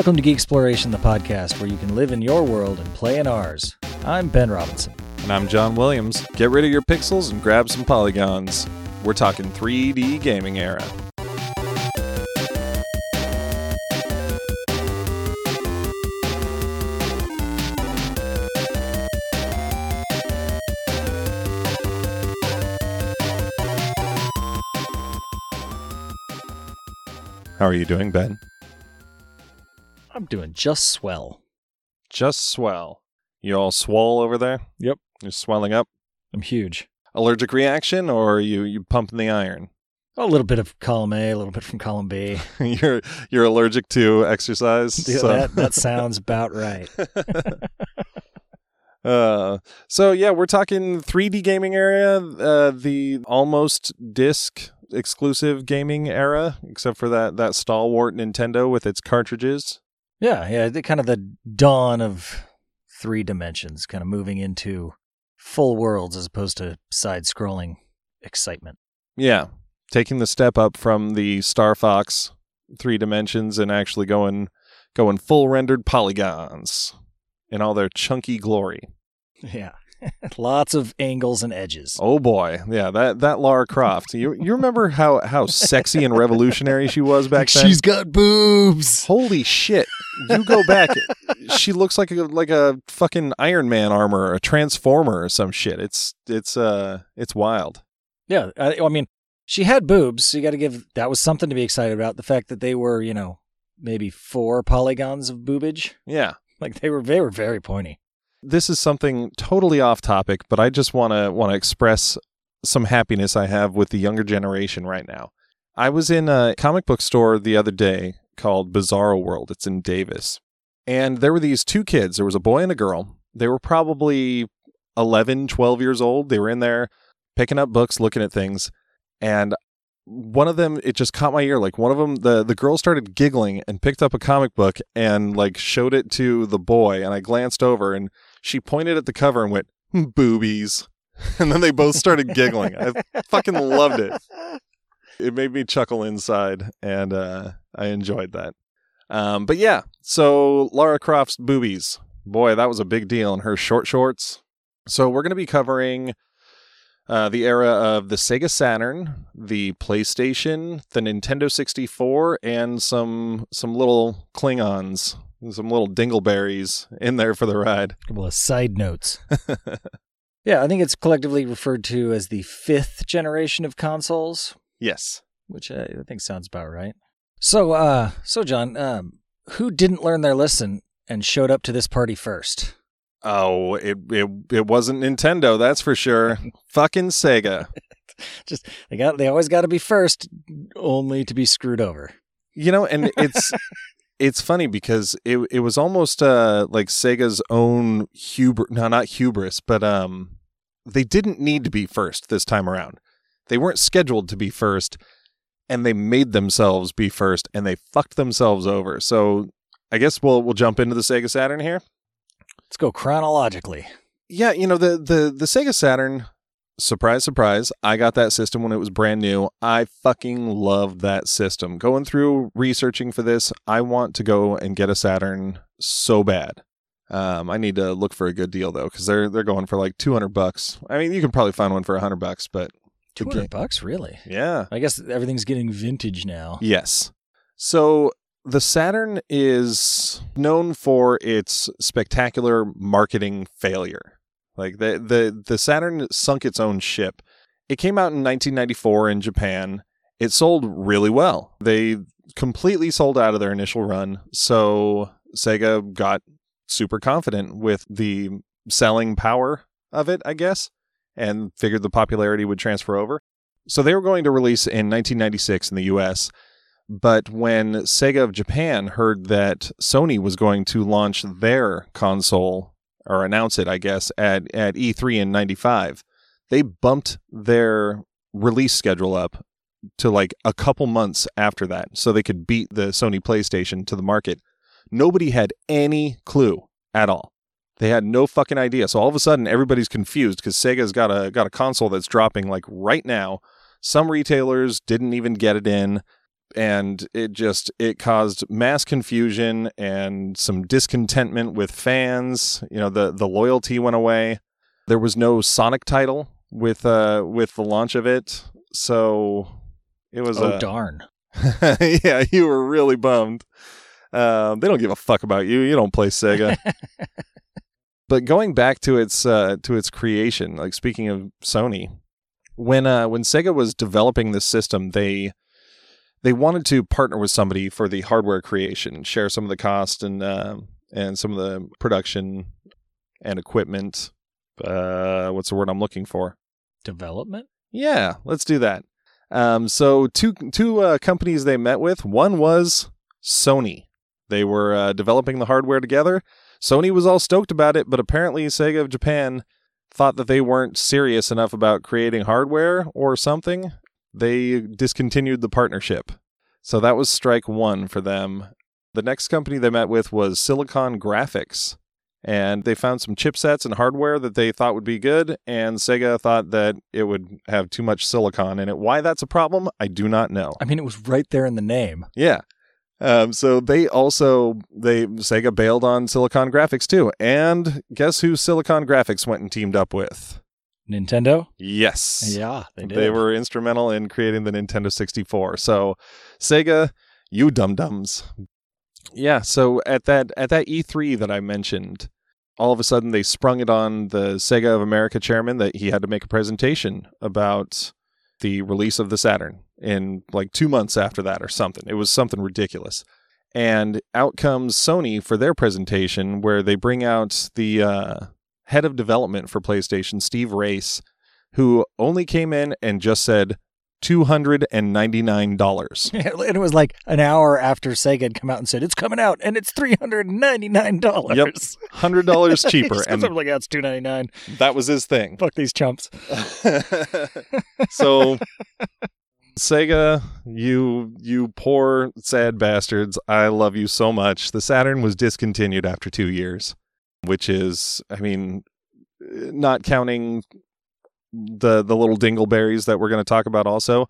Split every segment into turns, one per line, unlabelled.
Welcome to Geek Exploration, the podcast where you can live in your world and play in ours. I'm Ben Robinson.
And I'm John Williams. Get rid of your pixels and grab some polygons. We're talking 3D gaming era. How are you doing, Ben?
I'm doing just swell.
Just swell. You all swole over there?
Yep.
You're swelling up?
I'm huge.
Allergic reaction or are you you pumping the iron?
A little bit of column A, a little bit from column B.
you're you're allergic to exercise.
Dude,
so-
that, that sounds about right.
uh, so yeah, we're talking 3D gaming area, uh, the almost disc exclusive gaming era, except for that that stalwart Nintendo with its cartridges.
Yeah, yeah, the kind of the dawn of three dimensions, kind of moving into full worlds as opposed to side scrolling excitement.
Yeah, taking the step up from the Star Fox three dimensions and actually going going full rendered polygons in all their chunky glory.
Yeah. Lots of angles and edges.
Oh boy, yeah, that that Lara Croft. You you remember how how sexy and revolutionary she was back then?
She's got boobs.
Holy shit! You go back, she looks like a like a fucking Iron Man armor, or a Transformer, or some shit. It's it's uh it's wild.
Yeah, I, I mean, she had boobs, so you got to give that was something to be excited about. The fact that they were, you know, maybe four polygons of boobage,
Yeah,
like they were, they were very pointy.
this is something totally off topic, but I just want to want to express some happiness I have with the younger generation right now. I was in a comic book store the other day called Bizarro World. It's in Davis. And there were these two kids. There was a boy and a girl. They were probably 11, 12 years old. They were in there picking up books, looking at things. And one of them, it just caught my ear. Like one of them, the, the girl started giggling and picked up a comic book and like showed it to the boy. And I glanced over and she pointed at the cover and went, "Hmm, boobies. And then they both started giggling. I fucking loved it. It made me chuckle inside, and uh, I enjoyed that. Um, but yeah, so Lara Croft's boobies. Boy, that was a big deal in her short shorts. So we're going to be covering uh, the era of the Sega Saturn, the PlayStation, the Nintendo 64, and some some little Klingons, some little dingleberries in there for the ride.
A couple of side notes. yeah, I think it's collectively referred to as the fifth generation of consoles,
yes.
which I, I think sounds about right. So, uh, so John, um, who didn't learn their lesson and showed up to this party first?
Oh, it it it wasn't Nintendo, that's for sure. Fucking Sega.
Just they got they always got to be first, only to be screwed over.
You know, and it's it's funny because it it was almost uh like Sega's own hubris, no, not hubris, but um, they didn't need to be first this time around. They weren't scheduled to be first, and they made themselves be first, and they fucked themselves over. So I guess we'll we'll jump into the Sega Saturn here.
Let's go chronologically.
Yeah, you know the the the Sega Saturn. Surprise, surprise! I got that system when it was brand new. I fucking loved that system. Going through researching for this, I want to go and get a Saturn so bad. Um, I need to look for a good deal though, because they're they're going for like two hundred bucks. I mean, you can probably find one for hundred bucks, but
Two
Okay.
bucks, really?
yeah,
I guess everything's getting vintage now.
Yes. So the Saturn is known for its spectacular marketing failure. Like the the the Saturn sunk its own ship. It came out in 1994 in Japan. It sold really well. They completely sold out of their initial run. So Sega got super confident with the selling power of it, I guess, and figured the popularity would transfer over. So they were going to release in 1996 in the US. But when Sega of Japan heard that Sony was going to launch their console or announce it, I guess, at, at E3 in 95, they bumped their release schedule up to like a couple months after that so they could beat the Sony PlayStation to the market. Nobody had any clue at all. They had no fucking idea. So all of a sudden everybody's confused because Sega's got a got a console that's dropping like right now. Some retailers didn't even get it in. and it just it caused mass confusion and some discontentment with fans. You know, the the loyalty went away. There was no Sonic title with uh with the launch of it, so it was
Oh
a
darn!
yeah, you were really bummed. Um, they don't give a fuck about you. You don't play Sega. but going back to its uh, to its creation, like speaking of Sony, when uh, when Sega was developing this system, they they wanted to partner with somebody for the hardware creation, share some of the cost and uh, and some of the production and equipment. Uh, what's the word I'm looking for?
Development.
Yeah, let's do that. Um, so two two uh, companies they met with. One was Sony. They were uh, developing the hardware together. Sony was all stoked about it, but apparently Sega of Japan thought that they weren't serious enough about creating hardware or something. They discontinued the partnership. So that was strike one for them. The next company they met with was Silicon Graphics and they found some chipsets and hardware that they thought would be good and sega thought that it would have too much silicon in it why that's a problem i do not know
I mean, it was right there in the name.
yeah um, so they also they sega bailed on silicon graphics too and guess who silicon graphics went and teamed up with
Nintendo.
yes
Yeah, they did.
they were instrumental in creating the Nintendo 64. So, Sega, you dum dums. Yeah, so at that at that E3 that I mentioned, all of a sudden they sprung it on the Sega of America chairman that he had to make a presentation about the release of the Saturn in like 2 months after that or something. It was something ridiculous. And out comes Sony for their presentation where they bring out the uh, head of development for PlayStation, Steve Race, who only came in and just said $299.
and it was like an hour after Sega had come out and said it's coming out, and it's three hundred and ninety nine dollars.
Yep. $100 cheaper.
and I'm like, that's $299.
that was his thing.
Fuck these chumps.
so Sega, you you poor sad bastards. I love you so much. The Saturn was discontinued after 2 years, which is I mean not counting the the little dingleberries that we're going to talk about also.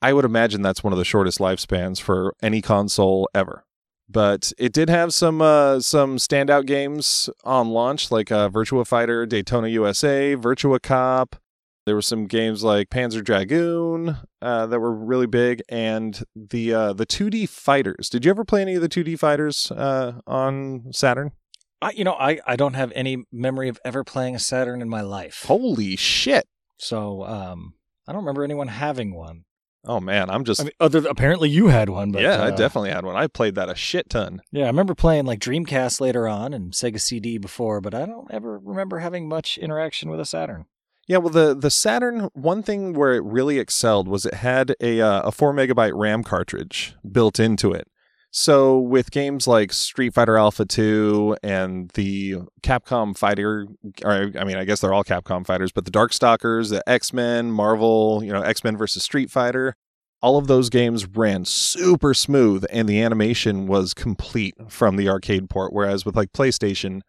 I would imagine that's one of the shortest lifespans for any console ever. But it did have some uh, some standout games on launch, like uh, Virtua Fighter, Daytona USA, Virtua Cop. There were some games like Panzer Dragoon uh, that were really big, and the uh, the 2D fighters. Did you ever play any of the 2D fighters uh, on Saturn?
I, you know, I, I don't have any memory of ever playing a Saturn in my life.
Holy shit!
So um, I don't remember anyone having one.
Oh man, I'm just
I mean, other apparently you had one, but
yeah, I
uh,
definitely had one. I played that a shit ton.
Yeah, I remember playing like Dreamcast later on and Sega CD before, but I don't ever remember having much interaction with a Saturn.
Yeah, well, the the Saturn one thing where it really excelled was it had a uh, a four megabyte RAM cartridge built into it. So with games like Street Fighter Alpha Two and the Capcom Fighter, or I mean, I guess they're all Capcom fighters, but the Darkstalkers, the X Men, Marvel, you know, X Men versus Street Fighter, all of those games ran super smooth, and the animation was complete from the arcade port. Whereas with like PlayStation,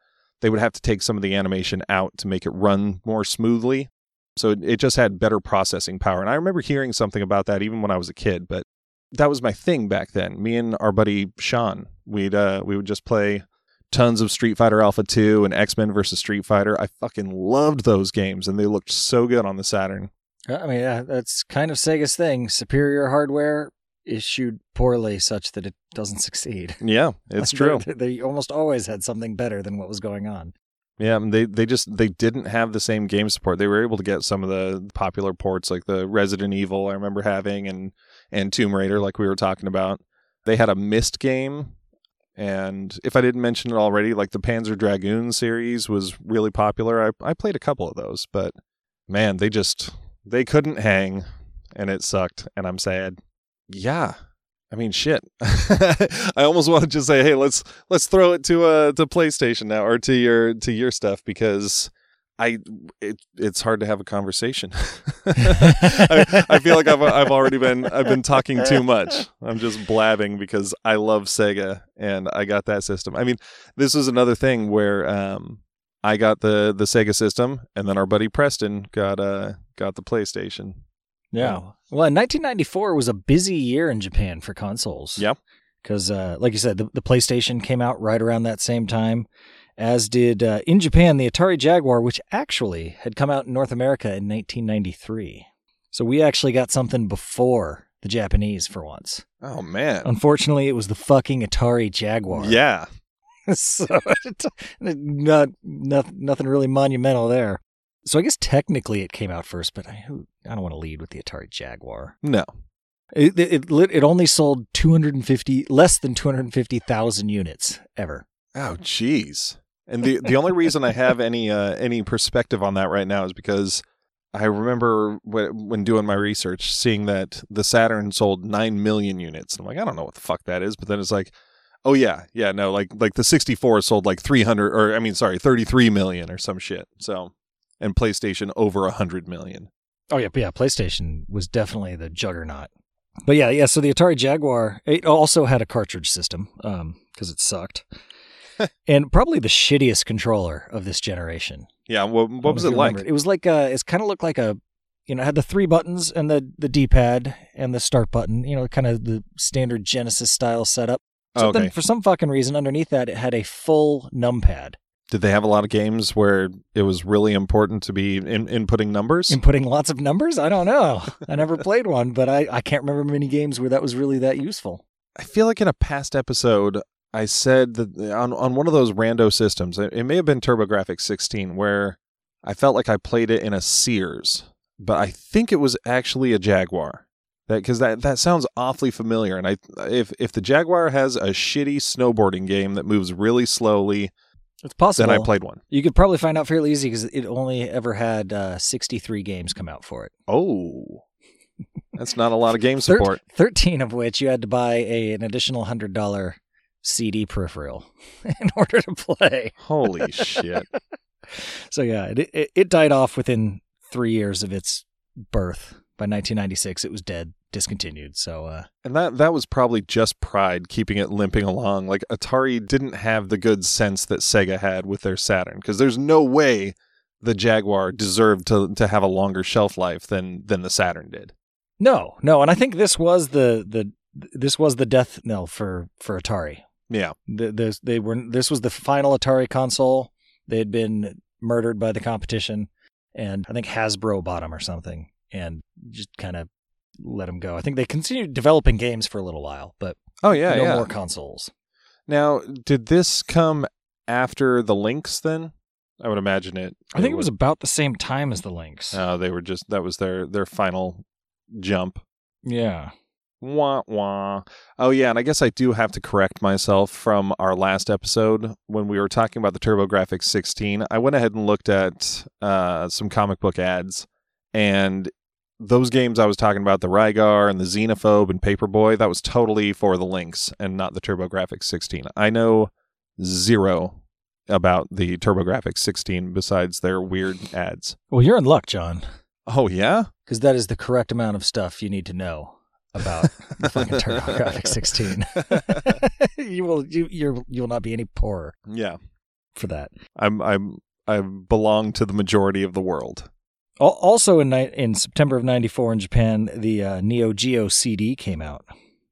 they would have to take some of the animation out to make it run more smoothly. So it, it just had better processing power. And I remember hearing something about that even when I was a kid, but that was my thing back then. Me and our buddy Sean, we'd uh, we would just play tons of Street Fighter Alpha 2 and X-Men versus Street Fighter. I fucking loved those games and they looked so good on the Saturn.
Uh, I mean, that's kind of Sega's thing. Superior hardware issued poorly such that it doesn't succeed.
Yeah, it's
Like,
true.
They, they almost always had something better than what was going on.
Yeah, and they they just they didn't have the same game support. They were able to get some of the popular ports like the Resident Evil I remember having and and Tomb Raider like we were talking about. They had a missed game and if I didn't mention it already, like the Panzer Dragoon series was really popular. I I played a couple of those, but man, they just they couldn't hang and it sucked and I'm sad. Yeah. I mean, shit. I almost want to just say, "Hey, let's let's throw it to uh to PlayStation now or to your to your stuff because I it, it's hard to have a conversation. I, I feel like I've I've already been I've been talking too much. I'm just blabbing because I love Sega and I got that system. I mean, this is another thing where um I got the the Sega system and then our buddy Preston got uh got the PlayStation.
Yeah. Well, in 1994 was a busy year in Japan for consoles.
Yep.
Because, uh, like you said, the, the PlayStation came out right around that same time, as did uh, in Japan the Atari Jaguar, which actually had come out in North America in 1993. So we actually got something before the Japanese for once.
Oh man.
Unfortunately, it was the fucking Atari Jaguar.
Yeah.
so not, not nothing really monumental there. So I guess technically it came out first, but I, I don't want to lead with the Atari Jaguar.
No.
It it, it, it only sold 250 less than 250,000 units ever.
Oh jeez. And the the only reason I have any uh, any perspective on that right now is because I remember when doing my research seeing that the Saturn sold 9 million units. I'm like, I don't know what the fuck that is, but then it's like, oh yeah, yeah, no, like like the 64 sold like 300 or I mean, sorry, 33 million or some shit. So, and PlayStation over 100 million.
Oh yeah, yeah, PlayStation was definitely the juggernaut. But yeah, yeah, so the Atari Jaguar it also had a cartridge system um cuz it sucked. and probably the shittiest controller of this generation.
Yeah, what, what was it like?
It was like uh it kind of looked like a you know, it had the three buttons and the the D-pad and the start button, you know, kind of the standard Genesis style setup. So
okay.
then for some fucking reason underneath that it had a full numpad.
Did they have a lot of games where it was really important to be in, inputting numbers?
Inputting lots of numbers? I don't know. I never played one, but I, I can't remember many games where that was really that useful.
I feel like in a past episode, I said that on, on one of those rando systems, it, it may have been TurboGrafx 16, where I felt like I played it in a Sears, but I think it was actually a Jaguar. That because that, that sounds awfully familiar, and I if if the Jaguar has a shitty snowboarding game that moves really slowly,
it's possible.
Then I played one.
You could probably find out fairly easy because it only ever had uh, 63 games come out for it.
Oh, that's not a lot of game support.
13 of which you had to buy a, an additional $100 CD peripheral in order to play.
Holy shit.
so, yeah, it, it, it died off within three years of its birth. By 1996, it was dead discontinued. So, uh,
and that that was probably just pride keeping it limping along. Like Atari didn't have the good sense that Sega had with their Saturn, because there's no way the Jaguar deserved to to have a longer shelf life than than the Saturn did.
No, no, and I think this was the the this was the death knell for for Atari.
Yeah,
the, the, they were. This was the final Atari console. They had been murdered by the competition, and I think Hasbro bought them or something and just kind of let them go. I think they continued developing games for a little while, but
oh yeah,
no
yeah.
more consoles.
Now, did this come after the Lynx? Then I would imagine it.
I think it was about the same time as the Lynx.
Oh, uh, they were just that was their their final jump.
Yeah.
Wah wah. Oh yeah, and I guess I do have to correct myself from our last episode when we were talking about the TurboGrafx 16. I went ahead and looked at uh, some comic book ads, and those games I was talking about, the Rygar and the Xenophobe and Paperboy, that was totally for the Lynx and not the TurboGrafx 16. I know zero about the TurboGrafx 16 besides their weird ads.
Well, you're in luck, John.
Oh yeah,
because that is the correct amount of stuff you need to know about the fucking TurboGrafx 16. you will you you're you will not be any poorer.
Yeah,
for that.
I'm I'm I belong to the majority of the world.
Also in in September of '94 in Japan, the uh, Neo Geo CD came out.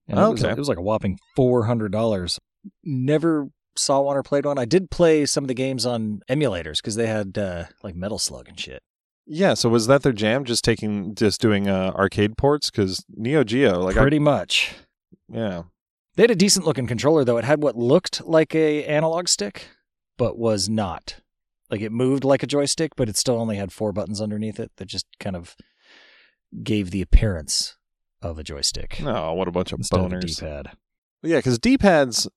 And
okay,
it was, it was like a whopping four hundred dollars. Never saw one or played one. I did play some of the games on emulators because they had uh, like Metal Slug and shit.
Yeah, so was that their jam? Just taking, just doing uh, arcade ports? Because Neo Geo, like
pretty
I,
much.
Yeah,
they had a decent looking controller though. It had what looked like a analog stick, but was not. Like it moved like a joystick, but it still only had four buttons underneath it that just kind of gave the appearance of a joystick.
Oh, what a bunch of boners!
Of D-pad.
Yeah, because D-pads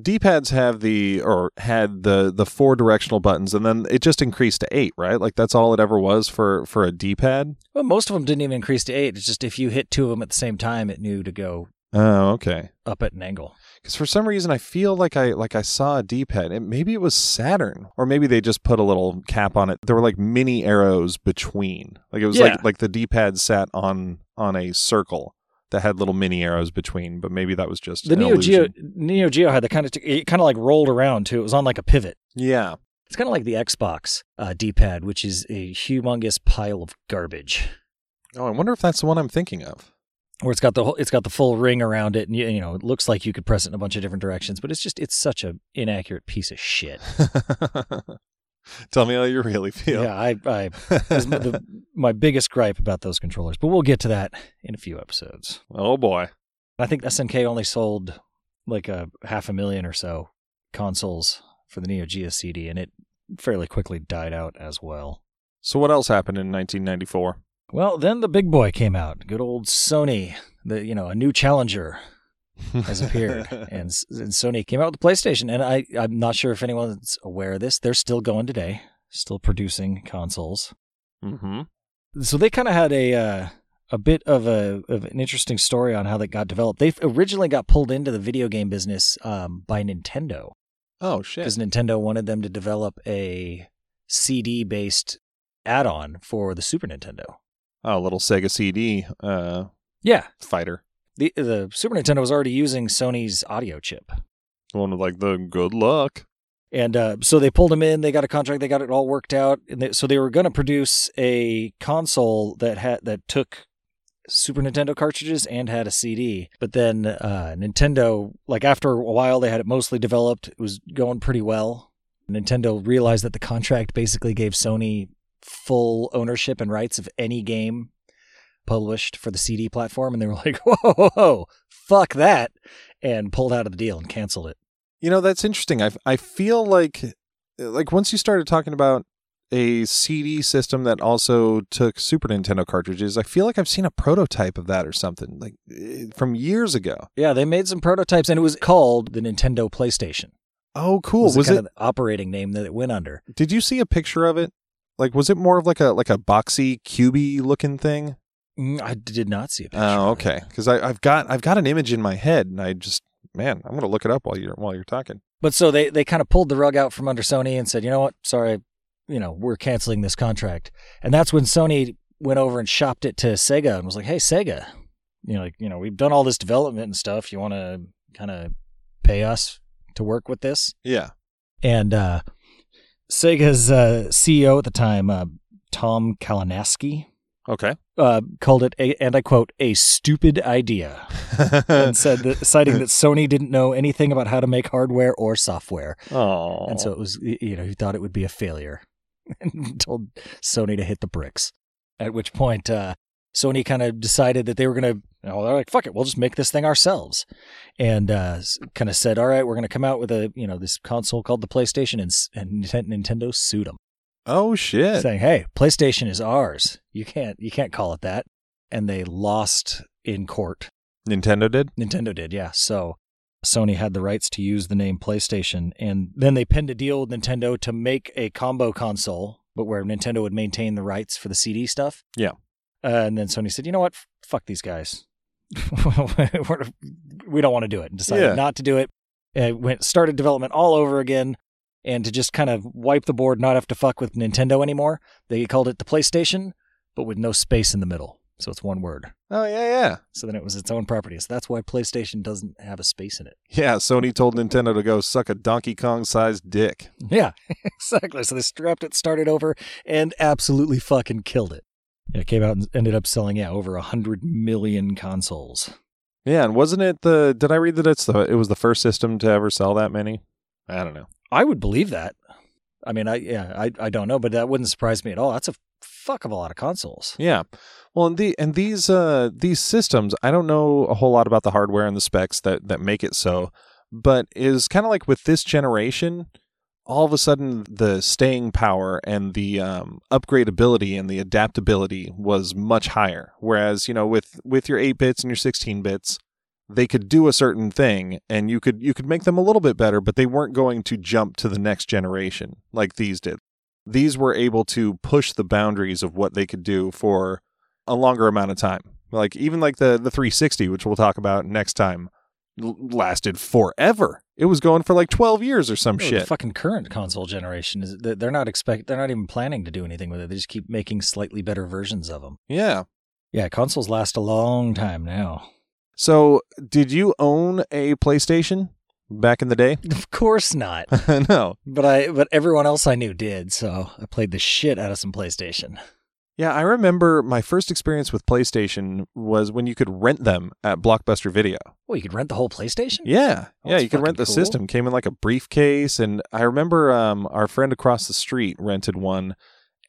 D-pads have the or had the the four directional buttons, and then it just increased to eight, right? Like that's all it ever was for for a D-pad.
Well, most of them didn't even increase to eight. It's just if you hit two of them at the same time, it knew to go.
Oh, okay.
Up at an angle.
Because for some reason I feel like I like I saw a D-pad. It, maybe it was Saturn, or maybe they just put a little cap on it. There were like mini arrows between. Like it was
Yeah.
like like the D-pad sat on on a circle that had little mini arrows between. But maybe that was just
The Neo Geo. Neo Geo had the kind of it kind of like rolled around too. It was on like a pivot.
Yeah.
It's kind of like the Xbox uh, D-pad, which is a humongous pile of garbage.
Oh, I wonder if that's the one I'm thinking of.
Where it's got the whole, it's got the full ring around it, and you, you know it looks like you could press it in a bunch of different directions, but it's just it's such a inaccurate piece of shit.
Tell me how you really feel.
Yeah, I, I the, my biggest gripe about those controllers, but we'll get to that in a few episodes.
Oh boy.
I think SNK only sold like a half a million or so consoles for the Neo Geo CD, and it fairly quickly died out as well.
So what else happened in 1994?
Well, then the big boy came out. Good old Sony, the you know a new challenger has appeared, and, and Sony came out with the PlayStation. And I I'm not sure if anyone's aware of this. They're still going today, still producing consoles.
mm-hmm.
So they kind of had a uh, a bit of a of an interesting story on how they got developed. They originally got pulled into the video game business um, by Nintendo
Oh shit.
because Nintendo wanted them to develop a CD based add-on for the Super Nintendo.
Oh, little Sega CD uh,
Yeah,
fighter.
the the Super Nintendo was already using Sony's audio chip,
The one with like the good luck.
and uh, so they pulled them in. They got a contract. They got it all worked out, and they, so they were going to produce a console that had that took Super Nintendo cartridges and had a CD. But then uh, Nintendo, like after a while, they had it mostly developed. It was going pretty well. Nintendo realized that the contract basically gave Sony full ownership and rights of any game published for the CD platform, and they were like, "Whoa, whoa, whoa, fuck that," and pulled out of the deal and canceled it.
You know, that's interesting. I I feel like like once you started talking about a CD system that also took Super Nintendo cartridges, I feel like I've seen a prototype of that or something like eh, from years ago.
Yeah, they made some prototypes, and it was called the Nintendo PlayStation.
Oh, cool.
Was,
Was, it
the operating name that it went under?
Did you see a picture of it? Like was it more of like a like a boxy cubey looking thing?
Mm, I did not see a picture.
Oh, okay. I I've got I've got an image in my head and I just man, I'm going to look it up while you're while you're talking.
But so they they kind of pulled the rug out from under Sony and said, you know what? Sorry, you know we're canceling this contract. And that's when Sony went over and shopped it to Sega and was like, hey Sega, you know, like you know we've done all this development and stuff. You want to kind of pay us to work with this?
Yeah.
And uh, Sega's uh, CEO at the time, uh, Tom Kalinske,
Okay.
uh, called it, a, and I quote, a stupid idea, and said that, citing that Sony didn't know anything about how to make hardware or software,
oh.
and so it was, you know, he thought it would be a failure, and told Sony to hit the bricks. At which point, uh, Sony kind of decided that they were going to, you know, they're like, fuck it, we'll just make this thing ourselves, and uh, kind of said, all right, we're going to come out with a, you know, this console called the PlayStation, and, and Nintendo sued them
Oh shit.
saying, "Hey, PlayStation is ours. You can't you can't call it that." And they lost in court.
Nintendo did?
Nintendo did, yeah. So Sony had the rights to use the name PlayStation, and then they penned a deal with Nintendo to make a combo console, but where Nintendo would maintain the rights for the CD stuff.
Yeah.
Uh, and then Sony said, "You know what? F- Fuck these guys. We're- don't want to do it," and decided
Yeah.
not to do it. And went started development all over again. And to just kind of wipe the board, not have to fuck with Nintendo anymore, they called it the PlayStation, but with no space in the middle. So it's one word.
Oh yeah, yeah.
So then it was its own property. So that's why PlayStation doesn't have a space in it.
Yeah, Sony told Nintendo to go suck a Donkey Kong sized dick.
Yeah, exactly. So they strapped it, started over, and absolutely fucking killed it. Yeah, it came out and ended up selling, yeah, over a hundred million consoles.
Yeah, and wasn't it the did I read that it's the it was the first system to ever sell that many? I don't know.
I would believe that. I mean, I yeah, I I don't know, but that wouldn't surprise me at all. That's a fuck of a lot of consoles.
Yeah. Well, and the and these uh these systems, I don't know a whole lot about the hardware and the specs that that make it so, but is kind of like with this generation, all of a sudden the staying power and the um, upgradability and the adaptability was much higher. Whereas you know with with your eight bits and your sixteen bits, they could do a certain thing and you could you could make them a little bit better, but they weren't going to jump to the next generation like these did. These were able to push the boundaries of what they could do for a longer amount of time. Like even like the the 360, which we'll talk about next time, l- lasted forever. It was going for like 12 years or some
Oh, The
shit.
fucking current console generation is they- they're not expect they're not even planning to do anything with it. They just keep making slightly better versions of them.
Yeah.
Yeah, consoles last a long time now.
So, did you own a PlayStation back in the day?
Of course not.
no.
But I but everyone else I knew did, so I played the shit out of some PlayStation.
Yeah, I remember my first experience with PlayStation was when you could rent them at Blockbuster Video.
Well, you could rent the whole PlayStation.
Yeah,
Oh,
yeah, you could rent the
cool.
system. Came in like a briefcase, and I remember um, our friend across the street rented one,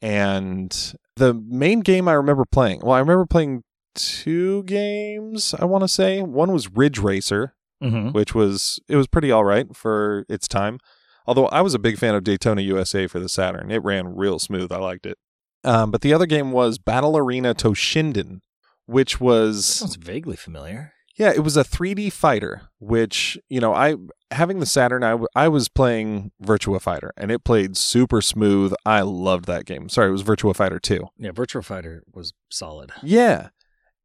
and the main game I remember playing. Well, I remember playing two games. I want to say one was Ridge Racer,
Mm-hmm.
which was it was pretty all right for its time. Although I was a big fan of Daytona USA for the Saturn, it ran real smooth. I liked it. Um, but the other game was Battle Arena Toshinden, which was
Sounds vaguely familiar.
yeah, it was a 3D fighter, which, you know, I having the Saturn, I, w- I was playing Virtua Fighter and it played super smooth. I loved that game. Sorry, it was Virtua Fighter 2.
Yeah, Virtua Fighter was solid.
Yeah.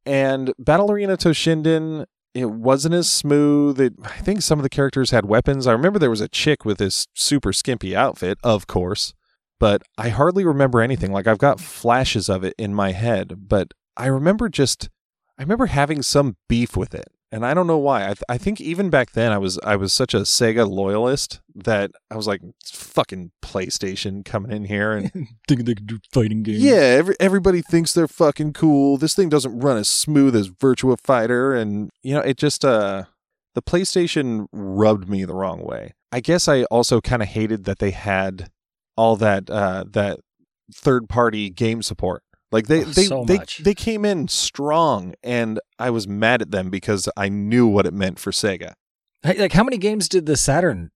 And Battle Arena Toshinden, it wasn't as smooth. It, I think some of the characters had weapons. I remember there was a chick with this super skimpy outfit, of course, but I hardly remember anything. Like I've got flashes of it in my head, but I remember just I remember having some beef with it. And I don't know why. I, th- I think even back then I was I was such a Sega loyalist that I was like fucking PlayStation coming in here and
thinking they could do fighting games?
yeah, every, everybody thinks they're fucking cool. This thing doesn't run as smooth as Virtua Fighter, and you know, it just uh, the PlayStation rubbed me the wrong way. I guess I also kind of hated that they had all that uh that third party game support. Like they
Oh,
they
so
they, they came in strong, and I was mad at them because I knew what it meant for Sega.
Like, how many games did the Saturn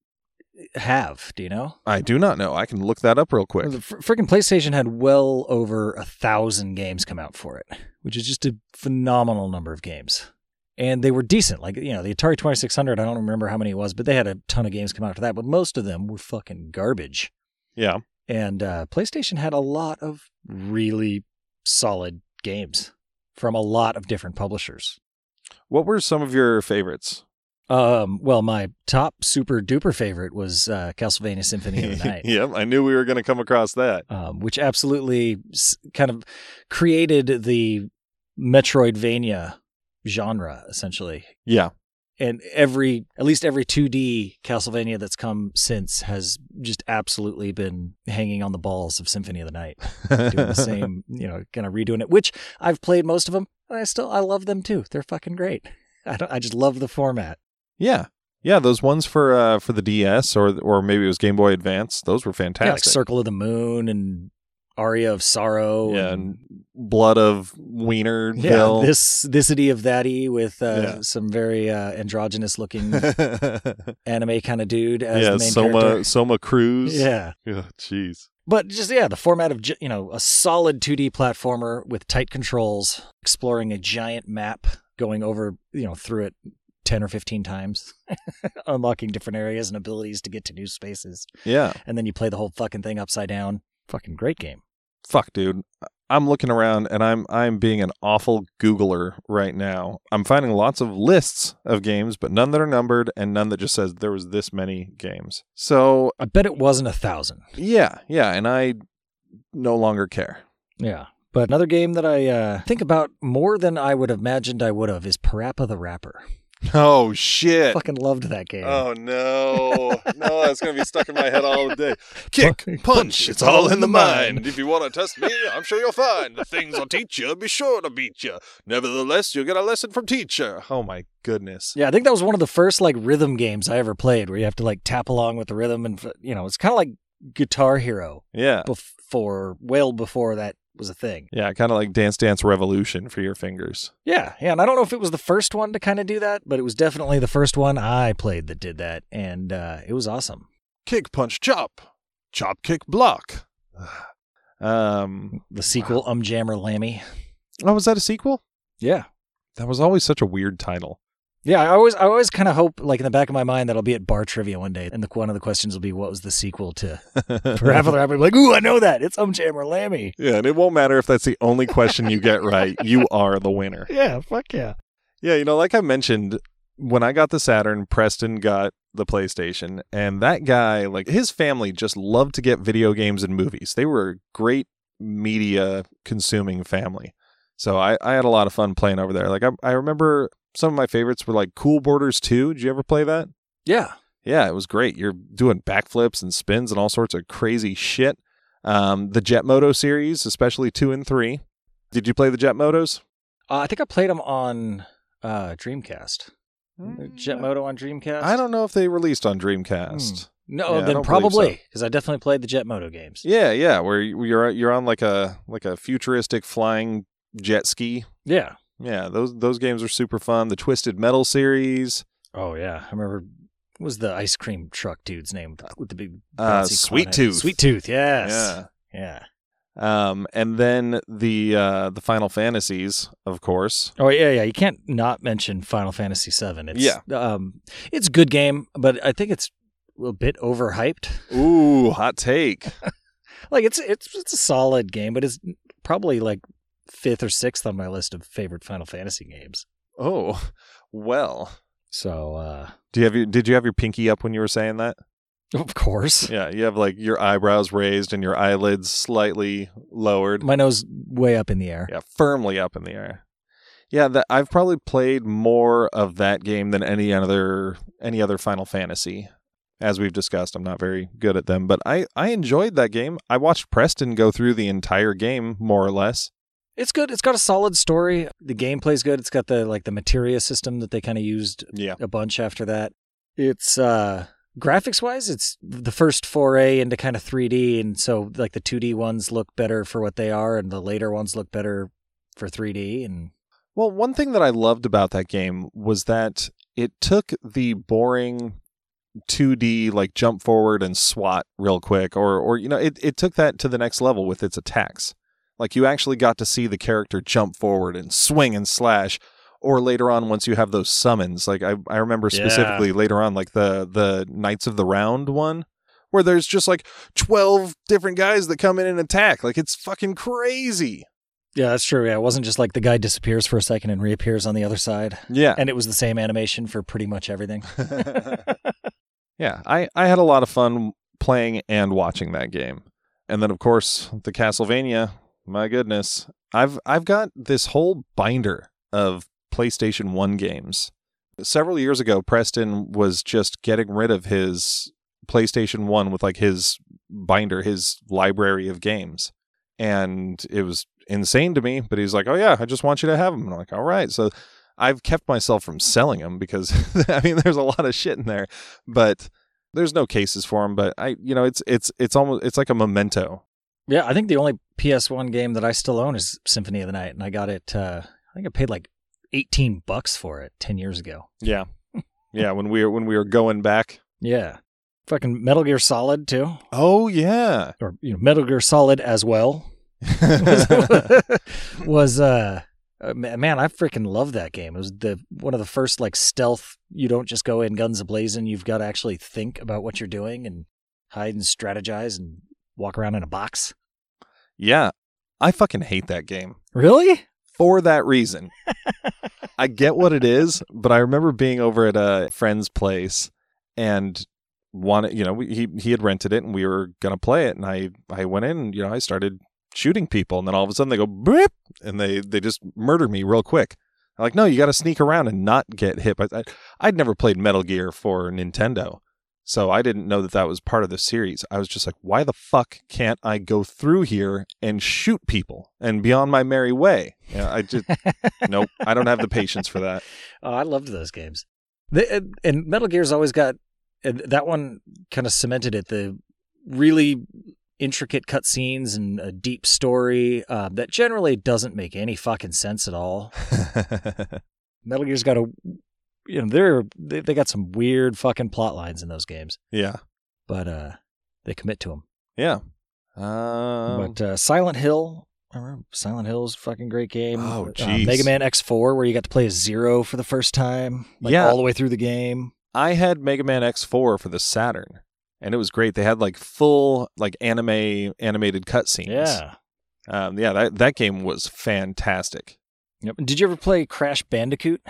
have? Do you know?
I do not know. I can look that up real quick.
The fr- freaking PlayStation had well over a thousand games come out for it, which is just a phenomenal number of games. And they were decent. Like, you know, the Atari 2600, I don't remember how many it was, but they had a ton of games come out for that, but most of them were fucking garbage.
Yeah.
And uh, PlayStation had a lot of really solid games from a lot of different publishers.
What were some of your favorites?
Um, well, my top super duper favorite was uh, Castlevania Symphony of the Night.
yep, I knew we were going to come across that.
um, which absolutely s- kind of created the Metroidvania genre, essentially.
Yeah.
And every, at least every 2D Castlevania that's come since has just absolutely been hanging on the balls of Symphony of the Night, doing the same, you know, kind of redoing it. Which I've played most of them, and I still I love them too. They're fucking great. I don't, I just love the format.
Yeah. Yeah, those ones for uh for the DS or or maybe it was Game Boy Advance, those were
Yeah, like
fantastic.
Circle of the Moon and Aria of Sorrow.
Yeah, and Blood of wiener
Yeah, this thisity of thatty with uh,
Yeah.
some very uh, androgynous looking anime kind of dude as
yeah,
the main
Soma
character.
Soma Cruz.
Yeah,
Oh, jeez.
but just yeah, the format of you know a solid 2D platformer with tight controls, exploring a giant map, going over you know through it. 10 or 15 times, unlocking different areas and abilities to get to new spaces.
Yeah.
And then you play the whole fucking thing upside down. Fucking great game.
Fuck, dude. I'm looking around and I'm I'm being an awful Googler right now. I'm finding lots of lists of games, but none that are numbered and none that just says there was this many games. So
I bet it wasn't a thousand.
yeah, yeah, and I no longer care.
Yeah. But another game that I uh, think about more than I would have imagined I would have is Parappa the Rapper.
Oh shit.
Fucking loved that game.
Oh no. No, that's gonna be stuck in my head all day. Kick,
Punch,
punch, it's all in the mind. If you wanna test me, I'm sure you'll find the things I'll teach you, be sure to beat you. Nevertheless, you'll get a lesson from teacher. Oh my goodness.
Yeah, I think that was one of the first like rhythm games I ever played where you have to like tap along with the rhythm and you know, it's kind of like Guitar Hero
Yeah.
before well before that was a thing.
Yeah, kind of like Dance Dance Revolution for your fingers.
Yeah, yeah, and I don't know if it was the first one to kind of do that, but it was definitely the first one I played that did that and uh, it was awesome.
Kick, punch, chop. Chop, kick, block. Um,
The sequel Um Jammer Lammy.
oh, was that a sequel?
Yeah.
That was always such a weird title.
Yeah, I always, I always kind of hope, like in the back of my mind, that I'll be at bar trivia one day, and the one of the questions will be, "What was the sequel to Parappa the Rapper?" Like, ooh, I know that. It's Um or Lammy.
Yeah, and it won't matter if that's the only question you get right. You are the winner.
Yeah, fuck yeah.
Yeah, you know, like I mentioned, when I got the Saturn, Preston got the PlayStation, and that guy, like his family, just loved to get video games and movies. They were a great media consuming family. So I, I had a lot of fun playing over there. Like I, I remember some of my favorites were like Cool Borders 2. Did you ever play that?
Yeah,
Yeah, it was great. You're doing backflips and spins and all sorts of crazy shit. Um, the Jet Moto series, especially two and three. Did you play the Jet Motos?
Uh, I think I played them on uh, Dreamcast. Jet Moto on Dreamcast.
I don't know if they released on Dreamcast.
No,
Yeah,
then probably
so.
because I definitely played the Jet Moto games.
Yeah, yeah, where you- you're you're on like a like a futuristic flying jet ski.
Yeah.
Yeah, those those games are super fun. The Twisted Metal series,
Oh yeah, I remember. What was the ice cream truck dude's name with the big
Uh, Sweet? Tooth.
Sweet Tooth. Yes.
yeah,
Yeah.
um, and then the uh, the Final Fantasies, of course.
Oh yeah, yeah. You can't not mention Final Fantasy VII. It's,
Yeah.
Um, it's a good game, but I think it's a bit overhyped.
Ooh, hot take.
Like it's it's it's a solid game, but it's probably like fifth or sixth on my list of favorite Final Fantasy games.
Oh, well.
So uh
Do you have your Did you have your pinky up when you were saying that?
of course.
Yeah, you have like your eyebrows raised and your eyelids slightly lowered.
My nose way up in the air.
Yeah, firmly up in the air. Yeah, that I've probably played more of that game than any other any other Final Fantasy. As we've discussed, I'm not very good at them, but I I enjoyed that game. I watched Preston go through the entire game more or less.
It's good. It's got a solid story. The gameplay's good. It's got the like the materia system that they kind of used
Yeah.
a bunch after that. It's uh graphics wise, it's the first foray into kind of 3D and so like the 2D ones look better for what they are and the later ones look better for 3D and
Well, one thing that I loved about that game was that it took the boring 2D like jump forward and swat real quick or or you know, it it took that to the next level with its attacks. Like you actually got to see the character jump forward and swing and slash or later on once you have those summons. Like I I remember
Yeah.
specifically later on like the the Knights of the Round one where there's just like 12 different guys that come in and attack. Like it's fucking crazy.
yeah, that's true. Yeah, it wasn't just like the guy disappears for a second and reappears on the other side.
Yeah.
And it was the same animation for pretty much everything.
yeah, I, I had a lot of fun playing and watching that game. And then of course the Castlevania, my goodness. I've I've got this whole binder of PlayStation 1 games. Several years ago Preston was just getting rid of his PlayStation 1 with like his binder, his library of games. And it was insane to me, but he's like, "Oh yeah, I just want you to have them." And I'm like, "All right." So I've kept myself from selling them because I mean, there's a lot of shit in there, but there's no cases for them. But I, you know, it's it's it's almost it's like a memento.
Yeah, I think the only PS1 game that I still own is Symphony of the Night and I got it uh I think I paid like 18 bucks for it 10 years ago.
Yeah, yeah. When we were when we were going back.
Yeah. Fucking Metal Gear Solid too.
Oh yeah.
or you know Metal Gear Solid as well was uh uh, man I freaking love that game. It was the one of the first like stealth you don't just go in guns ablazing, you've got to actually think about what you're doing and hide and strategize and walk around in a box.
yeah. I fucking hate that game.
Really?
for that reason. I get what it is, but I remember being over at a friend's place and wanted, you know, he he had rented it and we were gonna play it, and I I went in, and, you know, I started shooting people, and then all of a sudden they go beep, and they they just murder me real quick. I'm like, no, you got to sneak around and not get hit. But I, I'd never played Metal Gear for Nintendo, so I didn't know that that was part of the series. I was just like, why the fuck can't I go through here and shoot people and be on my merry way? Yeah, I just nope. I don't have the patience for that.
Oh, I loved those games. The, and- and Metal Gear's always got that one kind of cemented it. The really intricate cutscenes and a deep story uh, that generally doesn't make any fucking sense at all. Metal Gear's got a, you know, they're they, they got some weird fucking plot lines in those games,
yeah,
but uh, they commit to them.
yeah. Um,
but uh, Silent Hill. I remember Silent Hill's a fucking great game.
Oh,
Uh,
jeez.
Mega Man X4, where you got to play as Zero for the first time, like
Yeah.
all the way through the game.
I had Mega Man X4 for the Saturn, and it was great. They had like full like anime animated cutscenes.
Yeah.
um, yeah. That that game was fantastic.
Yep. Did you ever play Crash Bandicoot?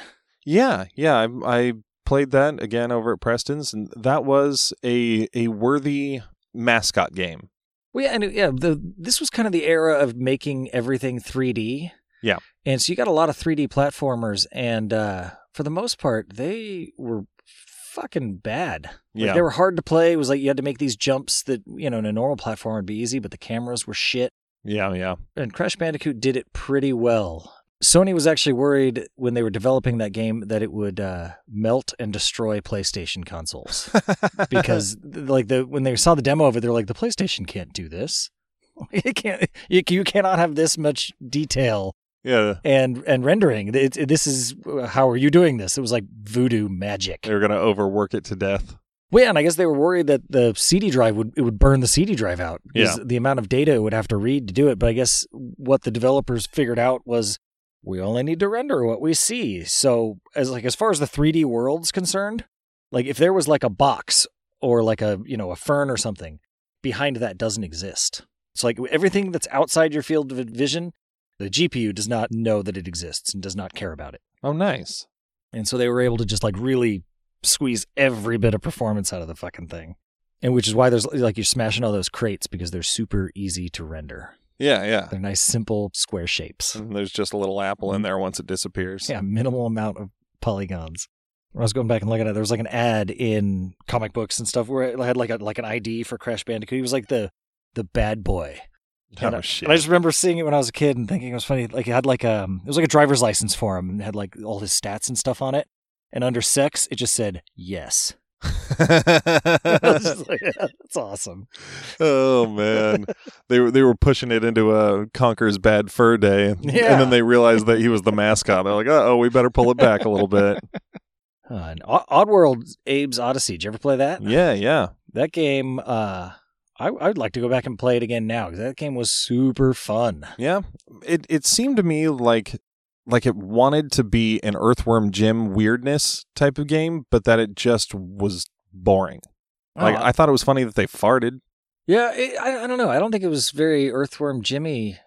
Yeah, yeah. I, I played that again over at Preston's, and that was a a worthy mascot game.
Well, yeah, and yeah, the this was kind of the era of making everything 3D.
Yeah.
and so you got a lot of 3D platformers, and uh, for the most part, they were fucking bad. Like,
Yeah.
they were hard to play. It was like you had to make these jumps that you know in a normal platform would be easy, but the cameras were shit.
Yeah, yeah.
And Crash Bandicoot did it pretty well. Sony was actually worried when they were developing that game that it would uh, melt and destroy PlayStation consoles because, like, the when they saw the demo of it, they're like, the PlayStation can't do this. It can't. You, you cannot have this much detail
yeah,
and and rendering. It, it- this is how are you doing this? It was like voodoo magic.
they were gonna overwork it to death.
Well, yeah, and I guess they were worried that the CD drive would it would burn the CD drive out
Yeah.
the amount of data it would have to read to do it. But I guess what the developers figured out was we only need to render what we see. So as like as far as the 3D world's concerned, like if there was like a box or like a you know a fern or something behind that doesn't exist. It's like everything that's outside your field of vision, the GPU does not know that it exists and does not care about it.
Oh, nice.
And so they were able to just like really squeeze every bit of performance out of the fucking thing. And which is why there's like you're smashing all those crates because they're super easy to render.
Yeah, yeah.
They're nice, simple square shapes.
And there's just a little apple in there once it disappears.
Yeah, minimal amount of polygons. When I was going back and looking at it, there was like an ad in comic books and stuff where it had like a like an ID for Crash Bandicoot. He was like the the bad boy.
Oh,
and, I,
shit.
and I just remember seeing it when I was a kid and thinking it was funny. Like it had like um, it was like a driver's license for him and had like all his stats and stuff on it. And under sex, it just said yes. I was just like, that's awesome.
oh man, they were they were pushing it into a Conker's Bad Fur Day, and then they realized that he was the mascot. They're like, oh, we better pull it back a little bit.
Uh, Oddworld Abe's Odyssey. Did you ever play that?
Yeah, yeah,
That game, uh, I, I would like to go back and play it again now because that game was super fun.
yeah. It it seemed to me like like it wanted to be an Earthworm Jim weirdness type of game, but that it just was boring. Like
Oh,
I thought it was funny that they farted.
yeah, it, I, I don't know. I don't think it was very Earthworm Jimmy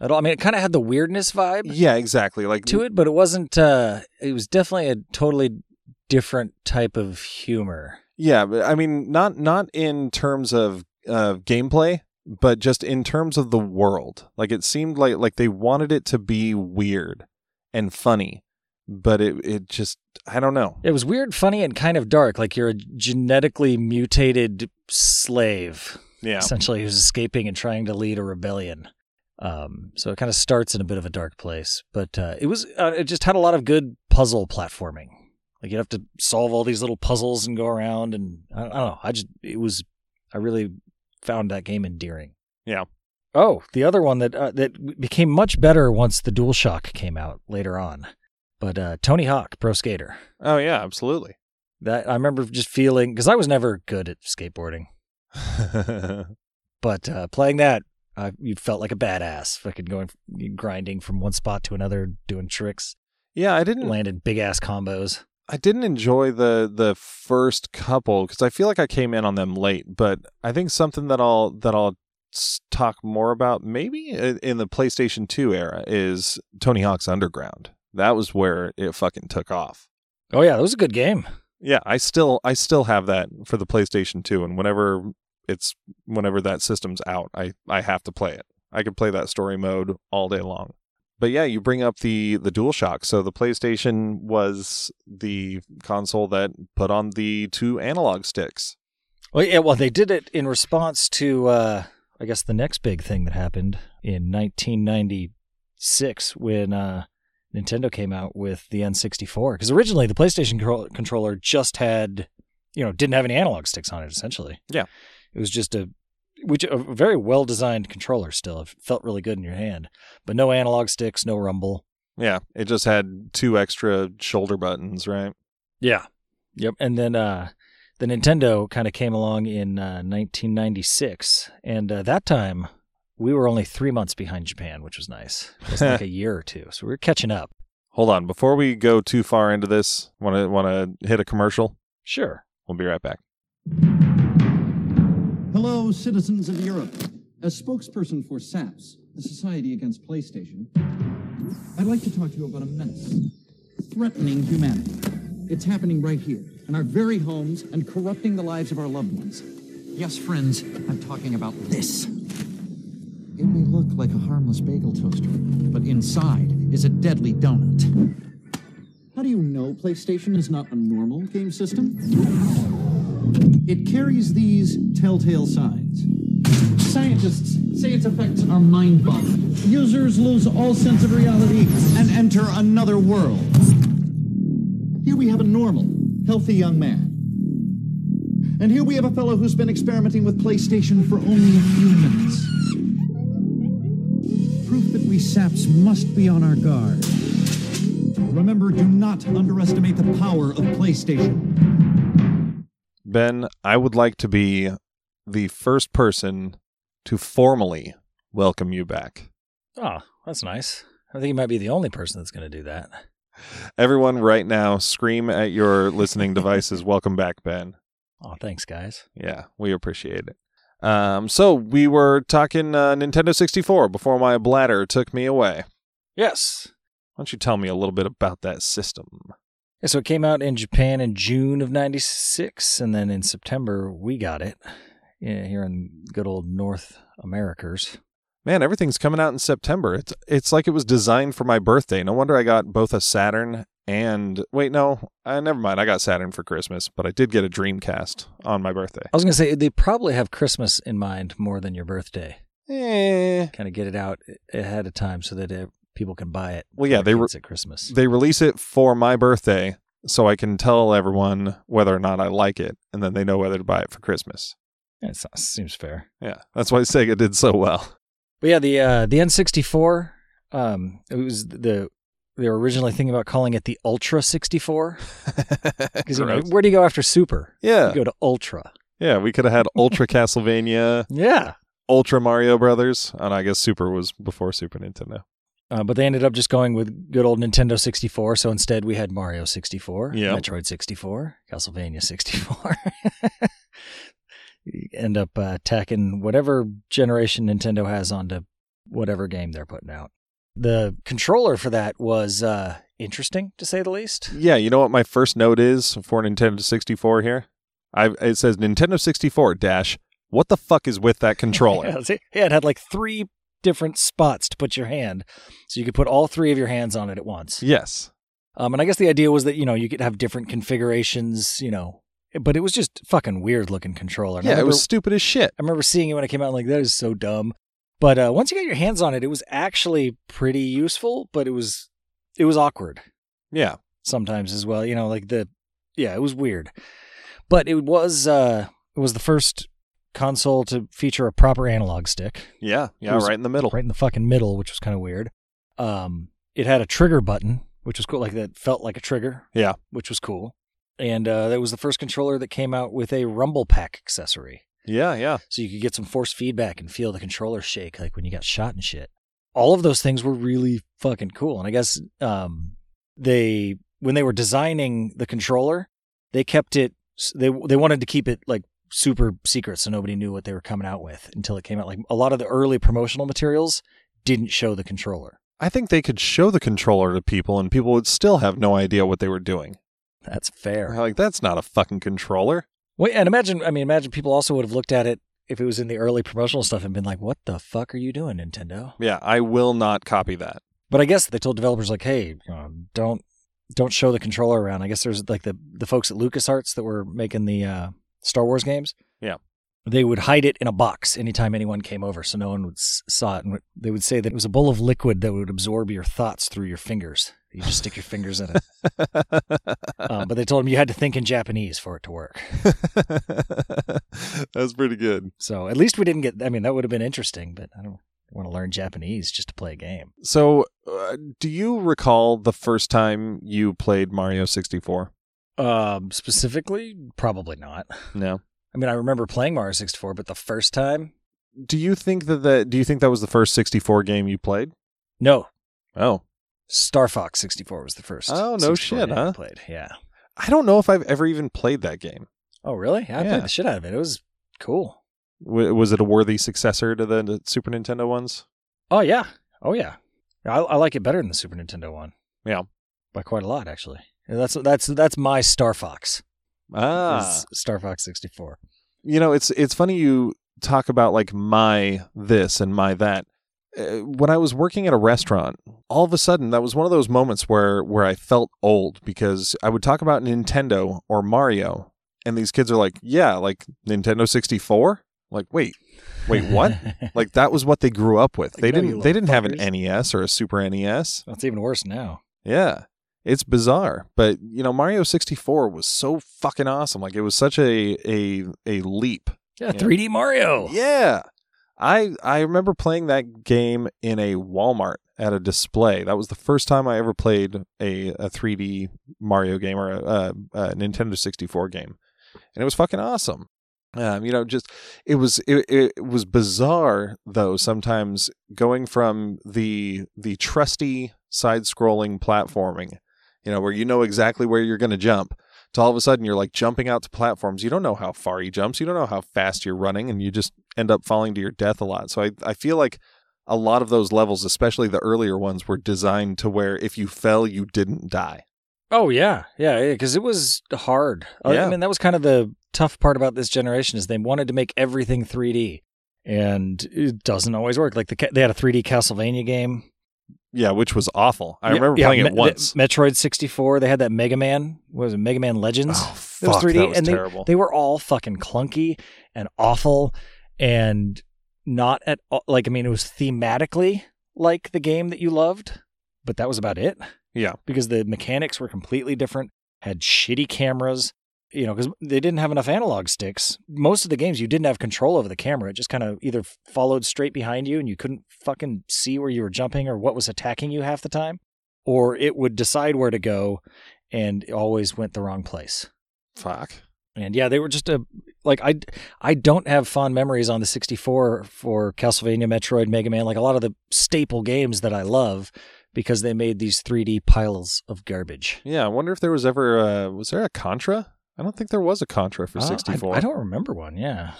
at all. I mean, it kind of had the weirdness vibe
Yeah, exactly. Like
to it, but it wasn't. Uh, it was definitely a totally different type of humor.
Yeah, but I mean, not not in terms of uh, gameplay, but just in terms of the world. Like it seemed like like they wanted it to be weird and funny, but it it just I don't know.
It was weird, funny, and kind of dark. Like you're a genetically mutated slave.
Yeah,
essentially who's escaping and trying to lead a rebellion. Um, so it kind of starts in a bit of a dark place, but uh, it was uh, it just had a lot of good puzzle platforming. Like you'd have to solve all these little puzzles and go around, and I, I don't know. I just it was I really found that game endearing.
Yeah.
Oh, the other one that uh, that became much better once the DualShock came out later on, but uh, Tony Hawk Pro Skater.
Oh yeah, absolutely.
That I remember just feeling because I was never good at skateboarding. But uh, playing that, uh, you felt like a badass, fucking going, grinding from one spot to another, doing tricks,
yeah, I didn't
landed big ass combos.
I didn't enjoy the the first couple because I feel like I came in on them late. But I think something that I'll that I'll talk more about maybe in the PlayStation Two era is Tony Hawk's Underground. That was where it fucking took off.
Oh yeah, that was a good game.
Yeah, I still I still have that for the PlayStation 2 and whenever it's whenever that system's out, I I have to play it. I could play that story mode all day long. But yeah, you bring up the the DualShock. So the PlayStation was the console that put on the two analog sticks.
Well, yeah, well, they did it in response to, uh, I guess, the next big thing that happened in 1996 when uh, Nintendo came out with the N64. Because originally the PlayStation control- controller just had, you know, didn't have any analog sticks on it. Essentially,
Yeah.
it was just a, which a very well designed controller. Still, it felt really good in your hand, but no analog sticks, no rumble.
Yeah, it just had two extra shoulder buttons, right?
Yeah. Yep. And then uh, the Nintendo kind of came along in uh, 1996, and uh, that time we were only three months behind Japan, which was nice. It was like a year or two, so we were catching up.
Hold on, before we go too far into this, want to want to hit a commercial?
Sure.
We'll be right back.
Hello, citizens of Europe. As spokesperson for SAPS, the Society Against PlayStation, I'd like to talk to you about a menace threatening humanity. It's happening right here, in our very homes, and corrupting the lives of our loved ones.
Yes, friends, I'm talking about this. It may look like a harmless bagel toaster, but inside is a deadly donut.
How do you know PlayStation is not a normal game system? It carries these telltale signs. Scientists say its effects are mind-boggling. Users lose all sense of reality and enter another world. Here we have a normal, healthy young man. And here we have a fellow who's been experimenting with PlayStation for only a few minutes. Proof that we saps must be on our guard. Remember, do not underestimate the power of PlayStation.
Ben, I would like to be the first person to formally welcome you back.
Oh, that's nice. I think you might be the only person that's going to do that.
Everyone, right now, scream at your listening devices, welcome back, Ben.
Oh, thanks, guys.
Yeah, we appreciate it. Um, so we were talking uh, Nintendo 64 before my bladder took me away.
Yes.
Why don't you tell me a little bit about that system?
Yeah, so it came out in Japan in June of 96, and then in September, we got it yeah, here in good old North Americas.
Man, everything's coming out in September. It's it's like it was designed for my birthday. No wonder I got both a Saturn and wait, no, uh, never mind. I got Saturn for Christmas, but I did get a Dreamcast on my birthday.
I was going to say, they probably have Christmas in mind more than your birthday.
Eh.
Kind of get it out ahead of time so that uh, people can buy it.
Well, yeah, they re-
at Christmas.
They release it for my birthday, so I can tell everyone whether or not I like it, and then they know whether to buy it for Christmas.
It seems fair.
Yeah, that's why Sega did so well.
But yeah, the uh, the N64, um, it was the they were originally thinking about calling it the Ultra 64 because you know where do you go after Super?
yeah,
You go to Ultra.
yeah, we could have had Ultra Castlevania,
Yeah.
Ultra Mario Brothers, and I guess Super was before Super Nintendo.
Uh, but they ended up just going with good old Nintendo 64. So instead, we had Mario 64,
Yep.
Metroid 64, Castlevania 64. end up uh, tacking whatever generation Nintendo has onto whatever game they're putting out. The controller for that was uh, interesting, to say the least.
Yeah, you know what my first note is for Nintendo 64 here? I it says Nintendo 64 dash. What the fuck is with that controller?
Yeah, it had like three different spots to put your hand, so you could put all three of your hands on it at once.
yes.
Um, and I guess the idea was that you know you could have different configurations, you know, but it was just fucking weird looking controller. And
Yeah, it was stupid as shit.
I remember seeing it when it came out. Like that is so dumb. But uh, once you got your hands on it, it was actually pretty useful. But it was it was awkward
Yeah.
sometimes as well. You know, like the yeah, it was weird. But it was uh, it was the first console to feature a proper analog stick
Yeah. Yeah, right in the middle.
right in the fucking middle, which was kind of weird. Um, it had a trigger button, which was cool, like that felt like a trigger.
Yeah.
which was cool. And uh, that was the first controller that came out with a rumble pack accessory,
Yeah, yeah.
so you could get some force feedback and feel the controller shake, like when you got shot and shit. All of those things were really fucking cool. And I guess um, they, when they were designing the controller, they kept it. They they wanted to keep it like super secret, so nobody knew what they were coming out with until it came out. Like a lot of the early promotional materials didn't show the controller.
I think they could show the controller to people and people would still have no idea what they were doing.
That's fair.
Like, that's not a fucking controller.
Wait, and imagine, I mean, imagine people also would have looked at it if it was in the early promotional stuff and been like, what the fuck are you doing, Nintendo?
Yeah, I will not copy that.
But I guess they told developers like, hey, know, don't don't show the controller around. I guess there's like the the folks at LucasArts that were making the uh, Star Wars games.
Yeah.
They would hide it in a box anytime anyone came over, so no one would s- saw it. And they would say that it was a bowl of liquid that would absorb your thoughts through your fingers. You just stick your fingers in it. Um, but they told him you had to think in Japanese for it to work.
that's pretty good.
So at least we didn't get. I mean, that would have been interesting, but I don't want to learn Japanese just to play a game.
So, uh, do you recall the first time you played Mario 64?
Um, specifically, probably not.
No.
I mean, I remember playing Mario 64, but the first time,
Do you think that that? do you think that was the first 64 game you played?
no.
Oh.
Star Fox 64 was the first.
Oh, no shit,
game I
huh?
Played, yeah.
I don't know if I've ever even played that game.
Oh, really? I
Yeah.
played the shit out of it. It was cool.
W- was it a worthy successor to the, Super Nintendo ones?
Oh yeah. Oh yeah. I, I like it better than the Super Nintendo one.
Yeah.
By quite a lot, actually. And that's that's that's my Star Fox.
Ah.
Star Fox 64.
you know it's it's funny you talk about like my this and my that Uh, when I was working at a restaurant, all of a sudden that was one of those moments where where I felt old because I would talk about Nintendo or Mario, and these kids are like, "Yeah, like Nintendo 64." Like, wait, wait, what? like that was what they grew up with.
Like,
they
no,
didn't they didn't have an. NES or a Super NES.
That's even worse now.
Yeah. It's bizarre, but you know Mario 64 was so fucking awesome. Like it was such a a a leap
Yeah,
Yeah.
3D Mario.
yeah. I I remember playing that game in a Walmart at a display. That was the first time I ever played a, a 3D Mario game or a, a, a Nintendo 64 game. And it was fucking awesome. Um, you know, just it was it, it was bizarre though sometimes going from the the trusty side-scrolling platforming, you know, where you know exactly where you're going to jump to all of a sudden you're like jumping out to platforms. You don't know how far he jumps. You don't know how fast you're running, and you just end up falling to your death a lot. So I, I feel like a lot of those levels, especially the earlier ones, were designed to where if you fell, you didn't die.
Oh yeah, yeah, because it was hard. I-
Yeah.
I mean, that was kind of the tough part about this generation is they wanted to make everything 3D, and it doesn't always work. Like the they had a 3D Castlevania game.
Yeah, which was awful. I
Yeah,
remember
yeah,
playing it once.
Metroid 64. They had that Mega Man. What was it Mega Man Legends?
oh,
It was
fuck,
3D,
that was
and they,
terrible.
they were all fucking clunky and awful, and not at all. Like I mean, it was thematically like the game that you loved, but that was about it.
Yeah.
because the mechanics were completely different. Had shitty cameras, you know, because they didn't have enough analog sticks. Most of the games you didn't have control over the camera. It just kind of either followed straight behind you and you couldn't fucking see where you were jumping or what was attacking you half the time, or it would decide where to go and always went the wrong place.
fuck.
And yeah, they were just a like I I don't have fond memories on the 64 for Castlevania, Metroid, Mega Man, like a lot of the staple games that I love because they made these 3D piles of garbage.
Yeah, I wonder if there was ever uh was there a Contra? I don't think there was a Contra for
Uh, I-
64.
I, don't remember one. Yeah,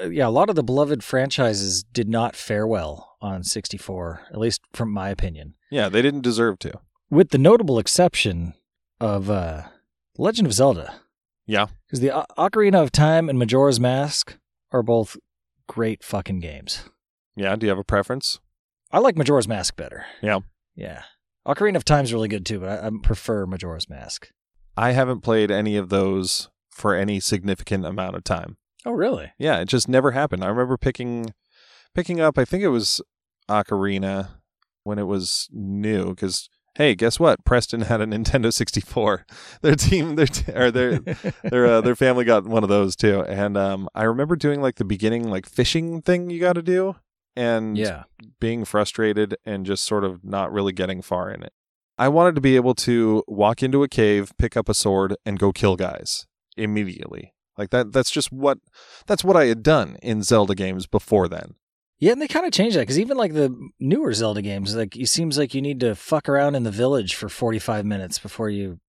Uh, yeah. A lot of the beloved franchises did not fare well on 64, at least from my opinion,
Yeah, they didn't deserve to.
with the notable exception of uh, Legend of Zelda.
Yeah.
because the O- Ocarina of Time and Majora's Mask are both great fucking games.
Yeah, do you have a preference?
I like Majora's Mask better.
Yeah.
Yeah. Ocarina of Time's really good too, but I, I prefer Majora's Mask.
I haven't played any of those for any significant amount of time.
Oh, really?
Yeah, it just never happened. I remember picking picking up I think it was Ocarina when it was new cuz hey, guess what? Preston had a Nintendo 64. Their team their t- or their their uh, their family got one of those too. And um I remember doing like the beginning like fishing thing you got to do and
yeah.
being frustrated and just sort of not really getting far in it. I wanted to be able to walk into a cave, pick up a sword, and go kill guys immediately. Like that that's just what that's what I had done in Zelda games before then.
Yeah, and they kind of changed that because even like the newer Zelda games, like it seems like you need to fuck around in the village for 45 minutes before you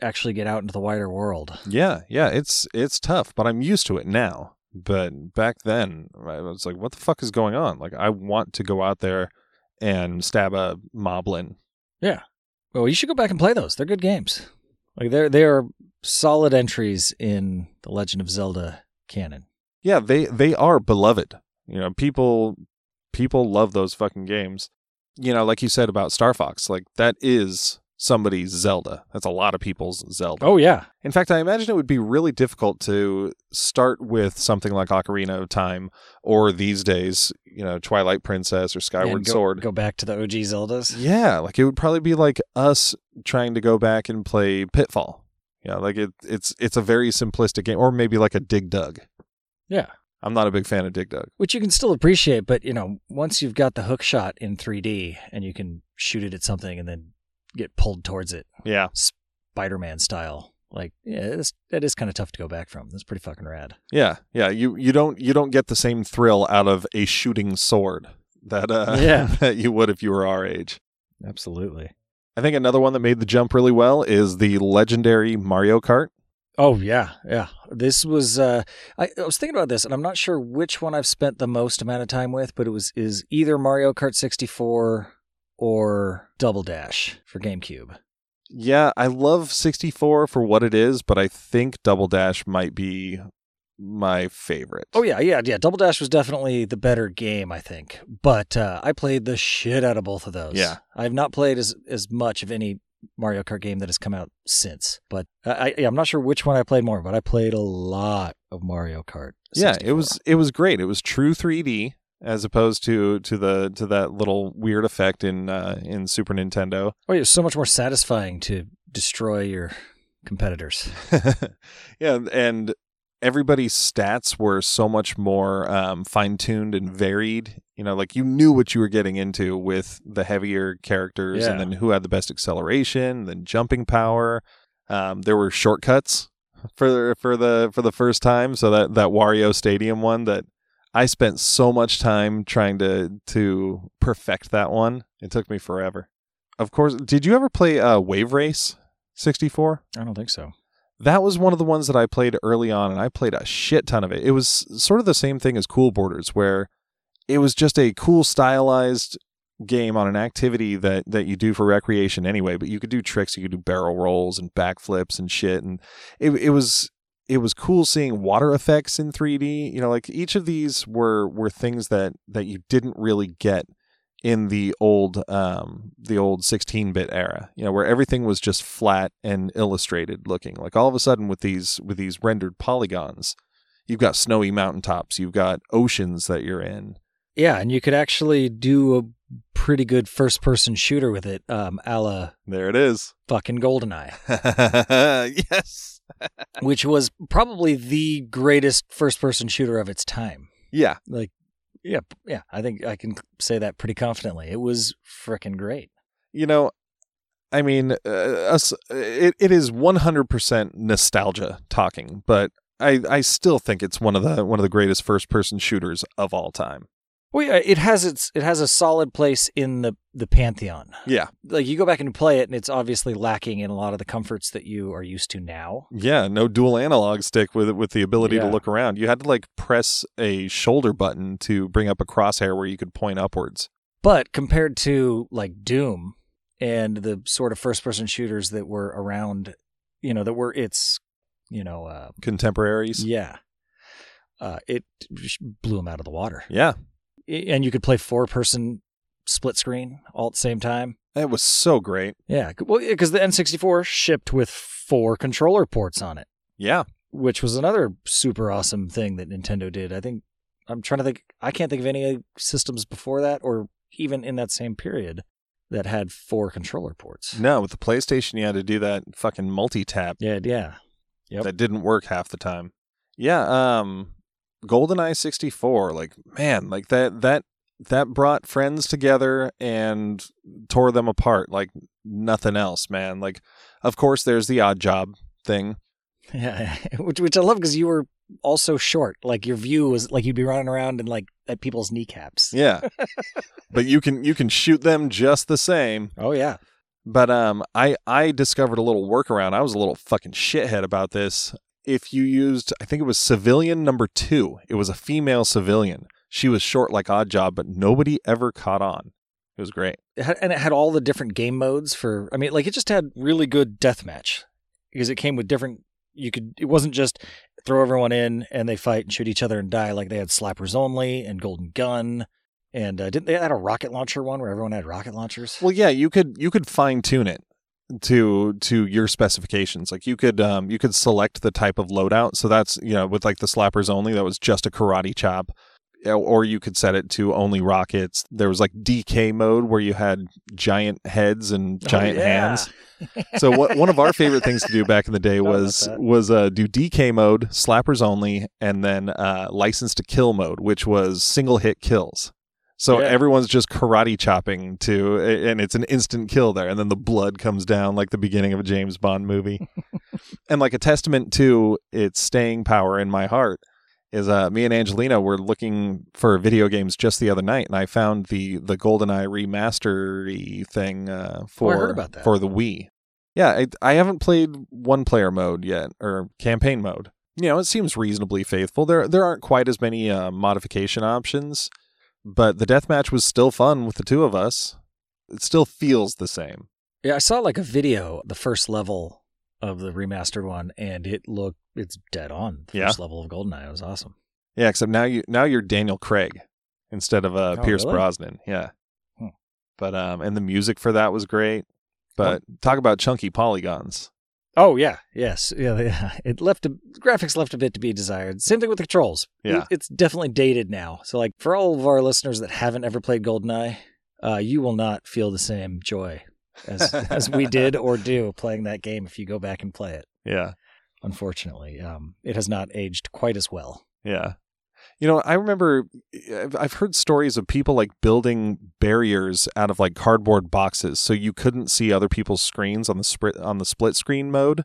actually get out into the wider world.
Yeah, yeah, it's it's tough, but I'm used to it now. But back then, I was like, what the fuck is going on? Like I want to go out there and stab a moblin.
Well, you should go back and play those. They're good games. Like they're they are solid entries in the Legend of Zelda canon.
Yeah, they they are beloved. You know, people people love those fucking games. You know, like you said about Star Fox, like that is somebody's Zelda. That's a lot of people's Zelda.
Oh yeah,
In fact, I imagine it would be really difficult to start with something like Ocarina of Time or these days, you know, Twilight Princess or Skyward
And go,
Sword.
Go back to the OG Zeldas.
Yeah, like it would probably be like us trying to go back and play Pitfall. Yeah, like it it's it's a very simplistic game or maybe like a Dig Dug.
Yeah.
I'm not a big fan of Dig Dug.
Which you can still appreciate, but you know, once you've got the hook shot in 3D and you can shoot it at something and then get pulled towards it,
Yeah.
Spider-Man style, like yeah, it's, that is kind of tough to go back from. That's pretty fucking rad.
Yeah, yeah. You you don't you don't get the same thrill out of a shooting sword that uh
Yeah.
that you would if you were our age.
Absolutely.
I think another one that made the jump really well is the legendary Mario Kart.
Oh yeah, yeah. This was uh I, I was thinking about this and I'm not sure which one I've spent the most amount of time with, but it was is either Mario Kart 64 or Double Dash for GameCube.
Yeah, I love 64 for what it is, but I think Double Dash might be my favorite.
Oh yeah, yeah, yeah. Double Dash was definitely the better game, I think. But uh, I played the shit out of both of those.
Yeah.
I have not played as as much of any Mario Kart game that has come out since. But I, I, I'm not sure which one I played more, but I played a lot of Mario Kart.
yeah, it was it was great. It was true 3D as opposed to to the to that little weird effect in uh, in Super Nintendo.
Oh, yeah, it's so much more satisfying to destroy your competitors.
yeah, and everybody's stats were so much more um, fine tuned and varied. You know, like you knew what you were getting into with the heavier characters,
Yeah.
and then who had the best acceleration, then jumping power. Um, there were shortcuts for for the for the first time. So that that Wario Stadium one that I spent so much time trying to to perfect that one. It took me forever. Of course, did you ever play uh, Wave Race 64?
I don't think so.
That was one of the ones that I played early on, and I played a shit ton of it. It was sort of the same thing as Cool Borders, where it was just a cool stylized game on an activity that that you do for recreation anyway. But you could do tricks, you could do barrel rolls and backflips and shit, and it it was it was cool seeing water effects in 3D. You know, like each of these were were things that that you didn't really get in the old um the old 16-bit era you know where everything was just flat and illustrated looking. Like all of a sudden with these with these rendered polygons you've got snowy mountaintops you've got oceans that you're in.
Yeah, and you could actually do a pretty good first person shooter with it, um, a la
there it is.
fucking GoldenEye,
yes
which was probably the greatest first person shooter of its time.
yeah
Like, yeah, yeah, I think I can say that pretty confidently. It was freaking great.
you know i mean uh, us, it, it is 100% nostalgia talking but I, I still think it's one of the one of the greatest first person shooters of all time.
Well, yeah, it has its it has a solid place in the the pantheon.
Yeah.
Like you go back and play it, and it's obviously lacking in a lot of the comforts that you are used to now.
Yeah, no dual analog stick with with the ability to look around. You had to like press a shoulder button to bring up a crosshair where you could point upwards.
But compared to like Doom and the sort of first person shooters that were around, you know, that were its, you know, uh,
Contemporaries.
yeah, uh, it just blew them out of the water.
Yeah.
And you could play four person split screen all at the same time.
It was so great.
Yeah, well, because the N64 shipped with four controller ports on it,
Yeah.
which was another super awesome thing that Nintendo did. I think I'm trying to think. I can't think of any systems before that, or even in that same period, that had four controller ports.
No, with the PlayStation you had to do that fucking multi tap
Yeah, yeah, Yep.
that didn't work half the time. Yeah, um GoldenEye 64, like man, like that that that brought friends together and tore them apart like nothing else, man. Like of course there's the Oddjob thing.
yeah. which which I love because you were also short. Like your view was like you'd be running around and like at people's kneecaps.
Yeah. but you can you can shoot them just the same.
Oh yeah.
But um I I discovered a little workaround. I was a little fucking shithead about this. If you used I think it was civilian number 2. It was a female civilian. She was short like Oddjob, but nobody ever caught on. It was great.
It had, and it had all the different game modes for. I mean, like it just had really good deathmatch because it came with different. You could. It wasn't just throw everyone in and they fight and shoot each other and die. Like they had slappers only and golden gun, and uh, didn't they had a rocket launcher one where everyone had rocket launchers?
Well, yeah, you could you could fine tune it to to your specifications. Like you could um you could select the type of loadout. So that's you know with like the slappers only that was just a karate chop. Or you could set it to only rockets. There was like DK mode where you had giant heads and giant
Oh, yeah.
hands. So what, one of our favorite things to do back in the day was was uh, do DK mode, slappers only, and then uh, license to kill mode, which was single hit kills. So
Yeah.
everyone's just karate chopping to, and it's an instant kill there, and then the blood comes down like the beginning of a James Bond movie. and like a testament to its staying power in my heart is uh, me and Angelina were looking for video games just the other night, and I found the the GoldenEye remastery thing uh, for
Oh, about that.
for the Wii. Yeah, I, I haven't played one player mode yet or campaign mode. You know, it seems reasonably faithful. There there aren't quite as many uh, modification options, but the deathmatch was still fun with the two of us. It still feels the same.
Yeah, I saw like a video, the first level of the remastered one, and it looked it's dead on. The
Yeah.
first level of Goldeneye it was awesome.
Yeah, except now you now you're Daniel Craig instead of uh,
Oh,
Pierce
really?
Brosnan. Yeah.
Hmm.
But um and the music for that was great. But talk about chunky polygons.
Oh yeah, yes, yeah. yeah. It left a, graphics left a bit to be desired. Same thing with the controls.
Yeah.
It- it's definitely dated now. So like for all of our listeners that haven't ever played GoldenEye, uh, you will not feel the same joy as as we did or do playing that game if you go back and play it.
Yeah.
Unfortunately, um, it has not aged quite as well.
Yeah. You know, I remember eh, I've- I've heard stories of people like building barriers out of like cardboard boxes so you couldn't see other people's screens on the split on the split screen mode.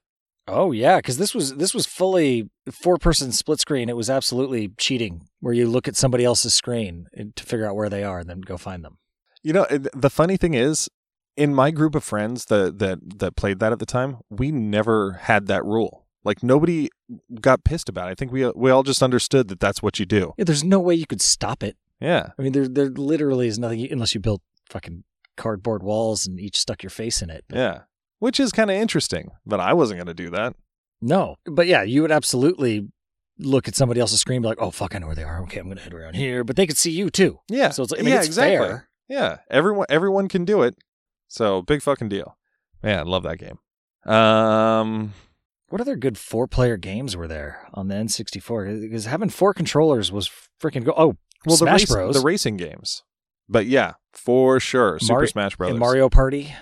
Oh yeah, because this was this was fully four person split screen. It was absolutely cheating, where you look at somebody else's screen eh, to figure out where they are and then go find them.
You know, eh, the funny thing is in my group of friends that that that played that at the time, we never had that rule. Like nobody got pissed about it. I think we we all just understood that that's what you do.
Yeah, there's no way you could stop it.
Yeah.
I mean, there there literally is nothing unless you built fucking cardboard walls and each stuck your face in it. But
Yeah. Which is kind of interesting, but I wasn't going to do that.
No, but yeah, you would absolutely look at somebody else's screen, and be like, "Oh fuck, I know where they are. Okay, I'm gonna head around here." But they could see you too.
Yeah.
So it's like, I mean,
yeah,
it's
exactly.
fair.
Yeah, everyone everyone can do it. So big fucking deal. Man, I love that game. Um,
What other good four player games were there on the N64? Because having four controllers was freaking go. Oh,
well, the
Smash
race-
Bros.
the racing games. But yeah, for sure, Super
Mario-
Smash
and Mario Party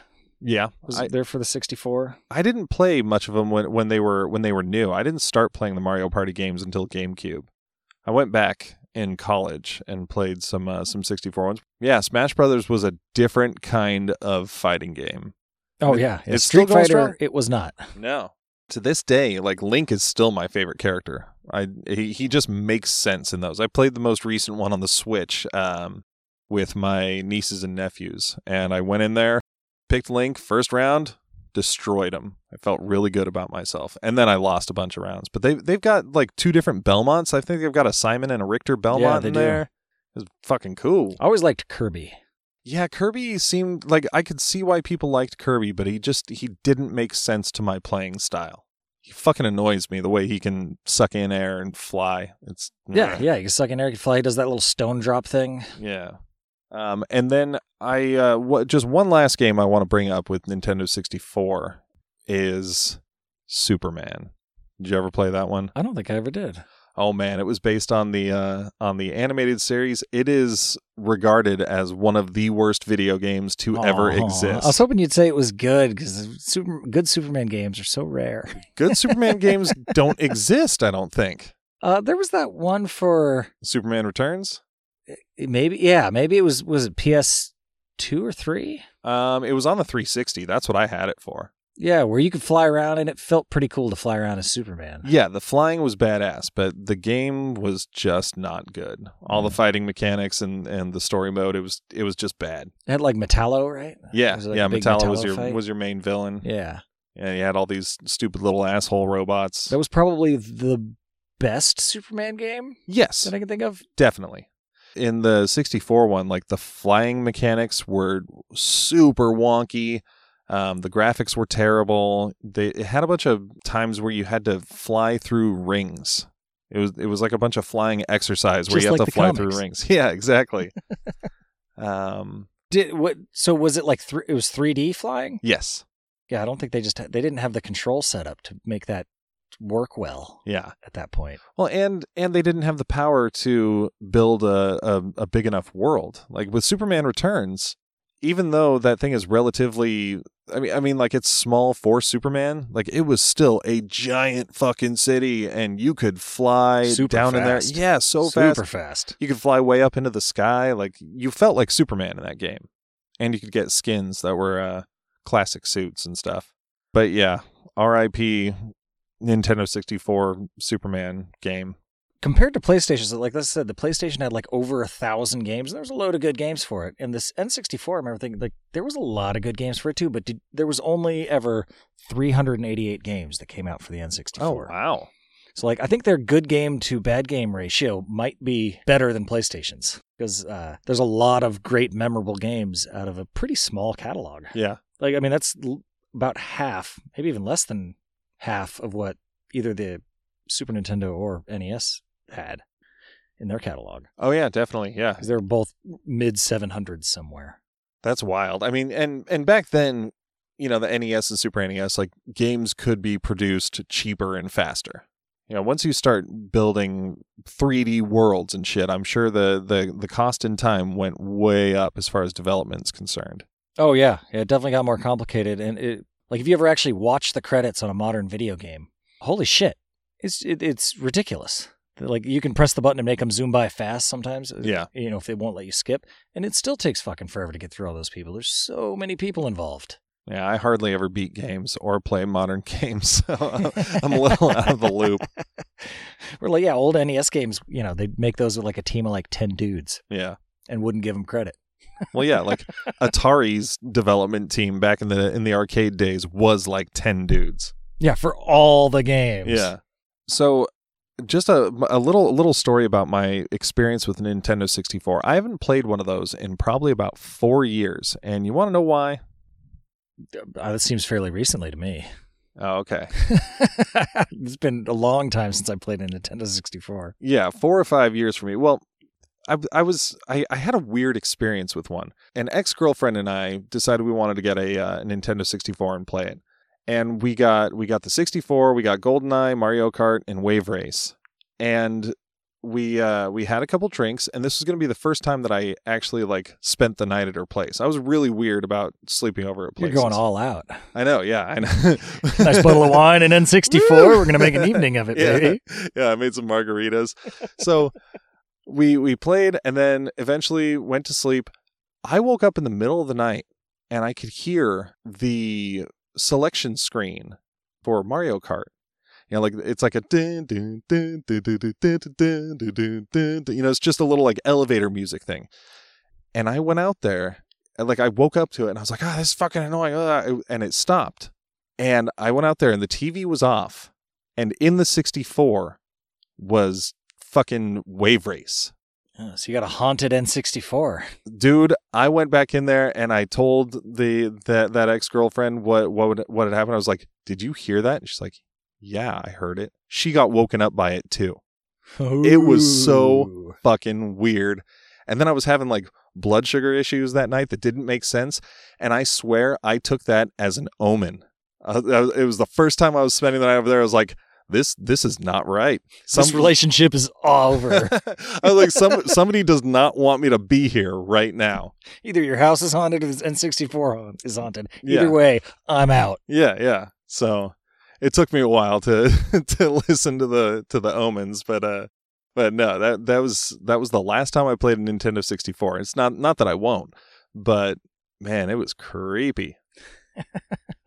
yeah,
was
I,
there for the 64.
I didn't play much of them when when they were when they were new. I didn't start playing the Mario Party games until GameCube. I went back in college and played some uh, some 64 ones. Yeah, Smash Brothers was a different kind of fighting game.
Oh yeah, yeah
it's
Street Fighter.
strong?
It was not.
No. To this day, like Link is still my favorite character. I he, he just makes sense in those. I played the most recent one on the Switch um, with my nieces and nephews, and I went in there, picked Link first round, destroyed him. I felt really good about myself, and then I lost a bunch of rounds. But they they've got like two different Belmonts. I think they've got a Simon and a Richter Belmont
they
in
do.
there. It's fucking cool.
I always liked Kirby.
Yeah, Kirby seemed like I could see why people liked Kirby, but he just he didn't make sense to my playing style. He fucking annoys me the way he can suck in air and fly. It's
Yeah, yeah. He can suck in air, you can fly. He does that little stone drop thing.
yeah. Um, and then I uh, what, just one last game I want to bring up with Nintendo 64 is Superman. Did you ever play that one?
I don't think I ever did.
Oh man, it was based on the uh, on the animated series. It is regarded as one of the worst video games to ever exist.
I was hoping you'd say it was good because super good Superman games are so rare.
Good Superman games don't exist, I don't think.
Uh, there was that one for
Superman Returns.
maybe, yeah, maybe it was was it PS two or three?
Um, it was on the 360. That's what I had it for.
Yeah, where you could fly around and it felt pretty cool to fly around as Superman.
Yeah, the flying was badass, but the game was just not good. All the
Mm.
fighting mechanics and, and the story mode, it was it was just bad.
It had like Metallo, right?
Yeah,
like
yeah. Metallo was your
fight?
was your main villain.
Yeah,
And you had all these stupid little asshole robots.
that was probably the best Superman game
yes,
that I can think of.
definitely. In the 64 one, like the flying mechanics were super wonky. Um, the graphics were terrible. They it had a bunch of times where you had to fly through rings. It was it was like a bunch of flying exercise where
Just
you have
like
to fly
comics.
through rings. Yeah, exactly. um,
Did what? So was it like three? It was 3D flying.
yes,
Yeah, I don't think they just they didn't have the control set up to make that work well
yeah.
at that point.
Well, and and they didn't have the power to build a, a a big enough world. Like with Superman Returns, even though that thing is relatively I mean I mean like it's small for Superman, like it was still a giant fucking city and you could fly
Super
down in there. Yeah, so fast
Super
fast.
fast.
You could fly way up into the sky. Like you felt like Superman in that game. And you could get skins that were uh classic suits and stuff. But yeah, RIP Nintendo 64 Superman game.
Compared to PlayStation, so like I said, the PlayStation had like over a thousand games, and there was a load of good games for it. And this N64, I remember thinking like there was a lot of good games for it too, but did, there was only ever 388 games that came out for the N64.
Oh wow.
So like I think their good game to bad game ratio might be better than PlayStation's because uh, there's a lot of great memorable games out of a pretty small catalog.
Yeah.
Like I mean that's l- about half, maybe even less than half of what either the Super Nintendo or NES had in their catalog
Oh yeah, definitely. Yeah.
because they're both mid 700s somewhere.
That's wild. I mean, and and back then, you know, the NES and Super NES, like games could be produced cheaper and faster. You know, once you start building 3D worlds and shit, I'm sure the the the cost and time went way up as far as development's concerned.
Oh yeah, yeah, it definitely got more complicated. And it, like, if you ever actually watch the credits on a modern video game, holy shit, it's it, it's ridiculous. Like you can press the button and make them zoom by fast sometimes. uh,
Yeah.
you know if they won't let you skip, and it still takes fucking forever to get through all those people. There's so many people involved.
Yeah, I hardly ever beat games or play modern games, so I'm a little out of the loop.
We're like, yeah, old NES games. You know, they'd make those with like a team of like ten dudes
Yeah.
and wouldn't give them credit.
Well, yeah, like Atari's development team back in the in the arcade days was like 10 dudes.
Yeah, for all the games.
Yeah. So just a, a little a little story about my experience with Nintendo 64. I haven't played one of those in probably about 4 years. And you want to know why?
Uh, that seems fairly recently to me.
Oh, okay.
it's been a long time since I played a Nintendo 64.
Yeah, 4 or 5 years for me. Well, I, I was I, I had a weird experience with one. An ex-girlfriend and I decided we wanted to get a uh, Nintendo 64 and play it. And we got we got the 64, we got GoldenEye, Mario Kart, and Wave Race. And we uh we had a couple drinks and this was going to be the first time that I actually like spent the night at her place. I was really weird about sleeping over at
You're
places.
going all out.
I know, yeah, I know.
Nice bottle of wine and N64. We're going to make an evening of it,
yeah.
baby.
yeah, I made some margaritas. So we we played and then eventually went to sleep. I woke up in the middle of the night and I could hear the selection screen for Mario Kart. You know, like it's like a you know, it's just a little like elevator music thing. And I went out there and like I woke up to it and I was like, ah, this is fucking annoying. ah," And it stopped. And I went out there and the TV was off. And in the 64 was fucking Wave Race.
Oh, so you got a haunted N64.
Dude, I went back in there and I told the that that ex girlfriend what what would, what had happened. I was like, "Did you hear that?" And she's like, "Yeah, I heard it." She got woken up by it too. It was so- Fucking weird. And then I was having like blood sugar issues that night that didn't make sense, and I swear I took that as an omen. Uh, it was the first time I was spending the night over there. I was like, "This this is not right."
This relationship is over.
I was like, some, somebody does not want me to be here right now.
Either your house is haunted or this N64 haunt- is haunted. Either
Yeah.
way, I'm out.
Yeah, yeah. So it took me a while to to listen to the to the omens, but uh, but no, that that was that was the last time I played a Nintendo 64. It's not not that I won't, but man, it was creepy.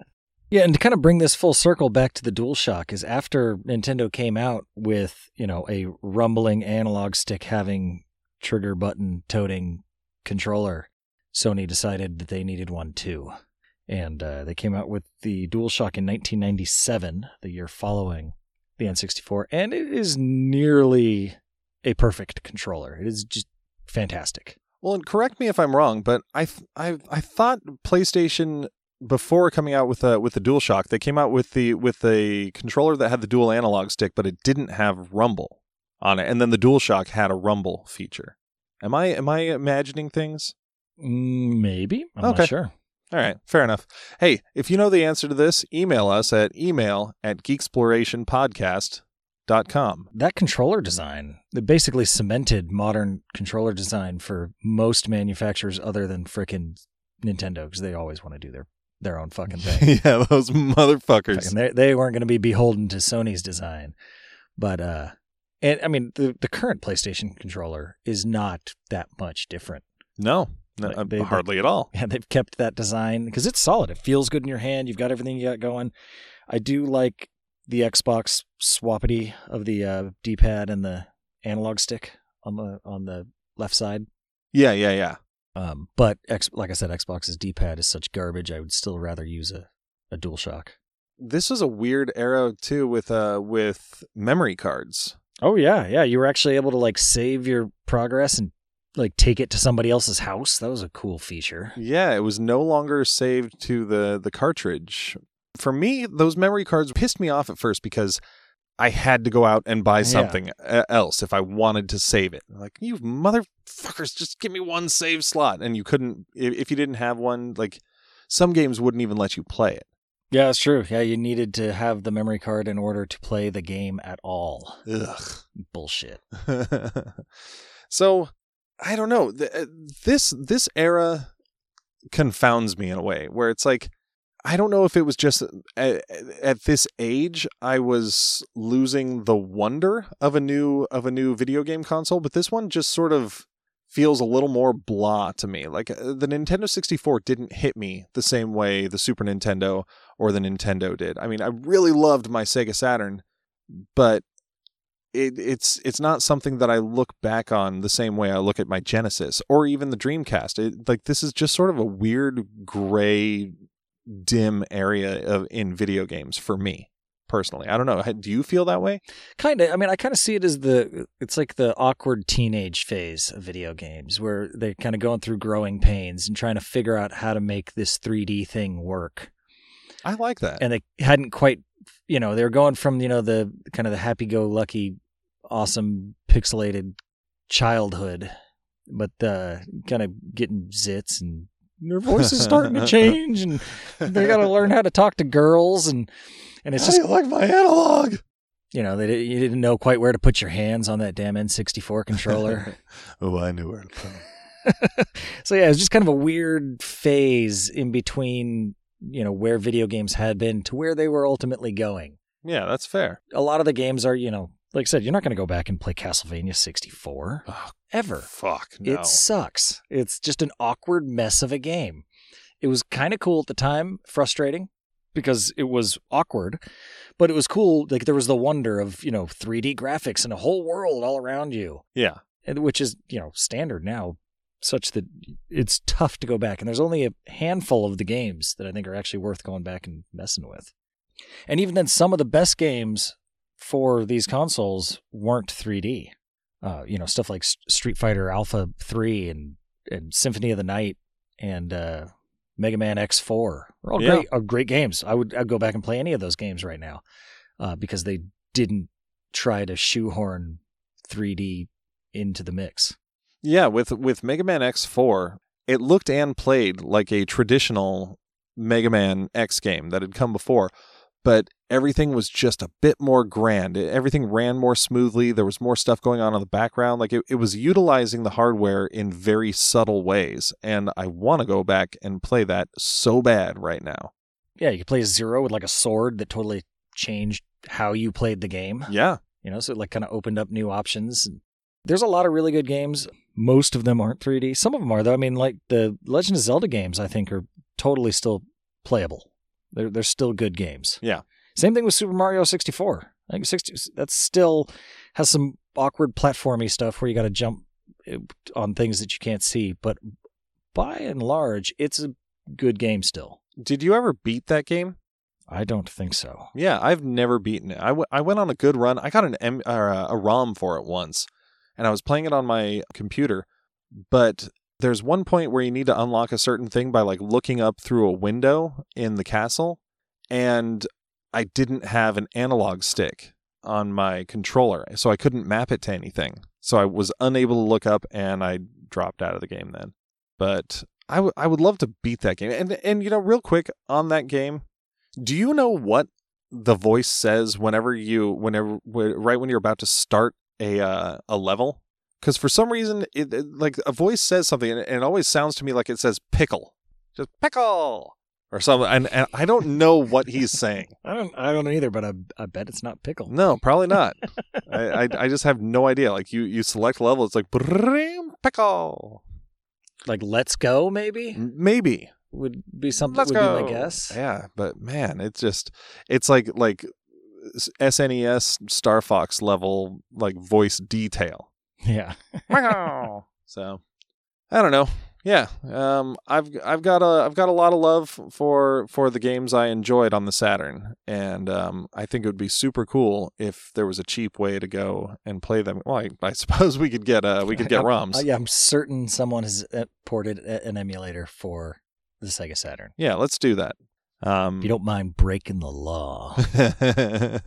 Yeah, and to kind of bring this full circle back to the DualShock is after Nintendo came out with, you know, a rumbling analog stick having trigger button toting controller, Sony decided that they needed one too. And uh, they came out with the DualShock in 1997, the year following the N64, and it is nearly a perfect controller. It is just fantastic.
Well, and correct me if I'm wrong, but I I I thought PlayStation before coming out with the with the DualShock, they came out with the with a controller that had the dual analog stick, but it didn't have rumble on it, and then the DualShock had a rumble feature. Am I am I imagining things?
Mm, Maybe. I'm
Okay.
not sure.
All right, fair enough. Hey, if you know the answer to this, email us at email at geeksplorationpodcast.com.
that controller design it basically cemented modern controller design for most manufacturers other than frickin' Nintendo because they always want to do their their own fucking thing.
yeah, those motherfuckers.
Fucking they they weren't going to be beholden to Sony's design, but uh, and I mean the the current PlayStation controller is not that much different.
No, no
Like,
uh,
they- they-
hardly at all.
Yeah, they've kept that design because it's solid. It feels good in your hand. You've got everything you got going. I do like the Xbox swappity of the uh, D-pad and the analog stick on the on the left side.
Yeah, yeah, yeah.
Um, but X, like I said, Xbox's D-pad is such garbage. I would still rather use a a DualShock.
this was a weird era too with uh with memory cards.
Oh yeah, yeah. You were actually able to like save your progress and like take it to somebody else's house. That was a cool feature.
Yeah, it was no longer saved to the the cartridge. for me, those memory cards pissed me off at first because I had to go out and buy something uh, else if I wanted to save it. Like, you motherfuckers, just give me one save slot. And you couldn't, if, if you didn't have one, like, some games wouldn't even let you play it.
Yeah, it's true. Yeah, you needed to have the memory card in order to play the game at all.
Ugh.
Bullshit.
so I don't know. Uh, This this era confounds me in a way where it's like I don't know if it was just at, at this age I was losing the wonder of a new of a new video game console, but this one just sort of feels a little more blah to me. Like uh, the Nintendo 64 didn't hit me the same way the Super Nintendo or the Nintendo did. I mean, I really loved my Sega Saturn, but it, it's it's not something that I look back on the same way I look at my Genesis or even the Dreamcast. It, like this is just sort of a weird gray, dim area of in video games for me personally. I don't know. Do you feel that way?
Kind of. I mean, I kind of see it as the it's like the awkward teenage phase of video games where they're kind of going through growing pains and trying to figure out how to make this 3D thing work.
I like that.
And they hadn't quite, you know, they were going from, you know, the kind of the happy go lucky, awesome pixelated childhood, but uh, kind of getting zits and their voices starting to change and they got to learn how to talk to girls and and it's just
you like my analog?
you know they you didn't know quite where to put your hands on that damn N64 controller.
oh, I knew where to put 'em.
so yeah, it was just kind of a weird phase in between, you know, where video games had been to where they were ultimately going.
Yeah, that's fair.
A lot of the games are, you know, like I said, you're not going to go back and play Castlevania 64
Oh,
ever.
fuck no.
It sucks. It's just an awkward mess of a game. It was kind of cool at the time, frustrating because it was awkward, but it was cool. Like there was the wonder of, you know, 3D graphics and a whole world all around you,
yeah.
and- which is, you know, standard now, such that it's tough to go back. And there's only a handful of the games that I think are actually worth going back and messing with. And even then, some of the best games for these consoles weren't 3D. Uh, you know, stuff like S- Street Fighter Alpha 3 and, and Symphony of the Night and uh, Mega Man X4 are all
Yeah.
great, are great games. I would I'd go back and play any of those games right now uh, because they didn't try to shoehorn 3D into the mix.
Yeah, with with Mega Man X4, it looked and played like a traditional Mega Man X game that had come before, but everything was just a bit more grand. Everything ran more smoothly. There was more stuff going on in the background. Like it, it was utilizing the hardware in very subtle ways. And I want to go back and play that so bad right now.
Yeah, you could play Zero with like a sword that totally changed how you played the game.
Yeah.
You know, so it like kind of opened up new options. There's a lot of really good games. Most of them aren't 3D. Some of them are though. I mean, like the Legend of Zelda games, I think are totally still playable. They're they're still good games.
Yeah.
Same thing with Super Mario 64. I think 60 that still has some awkward platformy stuff where you got to jump uh, on things that you can't see, but by and large, it's a good game still.
Did you ever beat that game?
I don't think so.
Yeah, I've never beaten it. I, w- I went on a good run. I got an M- or a, a ROM for it once, and I was playing it on my computer. But there's one point where you need to unlock a certain thing by like looking up through a window in the castle, and I didn't have an analog stick on my controller, so I couldn't map it to anything. So I was unable to look up, and I dropped out of the game then. But I, w- I would love to beat that game. And and you know, real quick on that game, do you know what the voice says whenever you whenever wh- right when you're about to start a uh, a level? Because for some reason, it, it- like a voice says something, and it, and it always sounds to me like it says pickle, just pickle or something. And, and I don't know what he's saying.
I don't I don't know either, but I I bet it's not pickle.
No, probably not. I, I I just have no idea. Like you you select level, it's like "Brrrrim, pickle.
Like let's go maybe
Maybe
would be something
Let's
would
go.
be my guess.
Yeah, but man, it's just it's like like SNES Star Fox level like voice detail.
Yeah.
so I don't know. Yeah, um, I've I've got a I've got a lot of love for for the games I enjoyed on the Saturn, and um, I think it would be super cool if there was a cheap way to go and play them. Well, I, I suppose we could get uh we could get ROMs.
uh, yeah, I'm certain someone has uh, ported an emulator for the Sega Saturn.
Yeah, let's do that. Um,
If you don't mind breaking the law. well,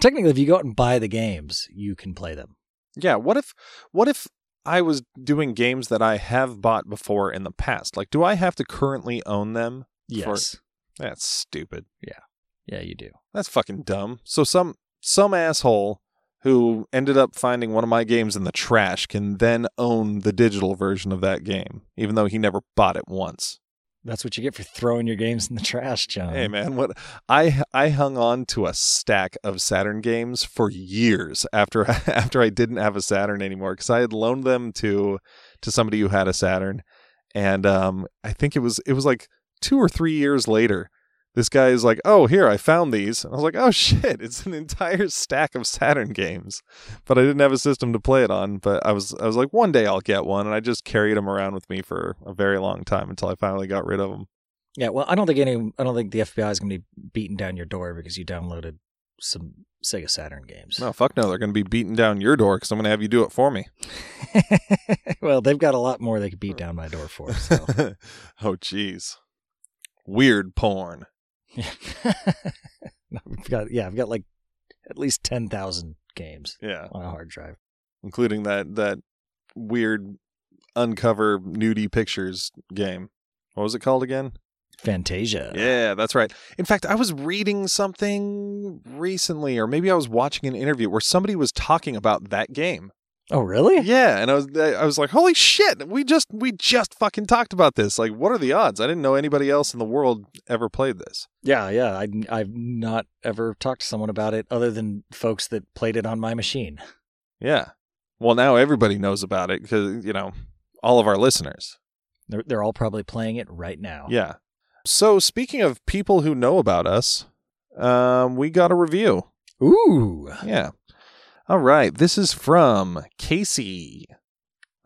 technically, if you go out and buy the games, you can play them.
Yeah. What if? What if I was doing games that I have bought before in the past? Like, do I have to currently own them?
Yes.
That's stupid.
Yeah. Yeah, you do.
That's fucking dumb. So some some asshole who ended up finding one of my games in the trash can then own the digital version of that game, even though he never bought it once.
That's what you get for throwing your games in the trash, John.
Hey man, what I I hung on to a stack of Saturn games for years after after I didn't have a Saturn anymore because I had loaned them to to somebody who had a Saturn, and um I think it was it was like two or three years later. This guy is like, "Oh, here I found these." And I was like, "Oh shit, it's an entire stack of Saturn games." But I didn't have a system to play it on, but I was I was like, "One day I'll get one." And I just carried them around with me for a very long time until I finally got rid of them.
Yeah, well, I don't think any. I don't think the FBI is going to be beating down your door because you downloaded some Sega Saturn games.
No, fuck no. They're going to be beating down your door because I'm going to have you do it for me.
well, they've got a lot more they could beat down my door for. So.
oh, jeez. Weird porn.
Yeah. I've got yeah, I've got like at least ten thousand games
Yeah,
on a hard drive.
including that that weird uncover nudie pictures game. What was it called again?
Fantasia.
Yeah, that's right. In fact, I was reading something recently, or maybe I was watching an interview where somebody was talking about that game.
Oh, really?
Yeah, and I was I was like, "Holy shit! We just we just fucking talked about this. Like, what are the odds? I didn't know anybody else in the world ever played this."
Yeah, yeah. I, I've not ever talked to someone about it other than folks that played it on my machine.
Yeah. Well, now everybody knows about it because you know all of our listeners.
They're, they're all probably playing it right now.
Yeah. So speaking of people who know about us, um, we got a review.
Ooh.
Yeah. All right. This is from Casey.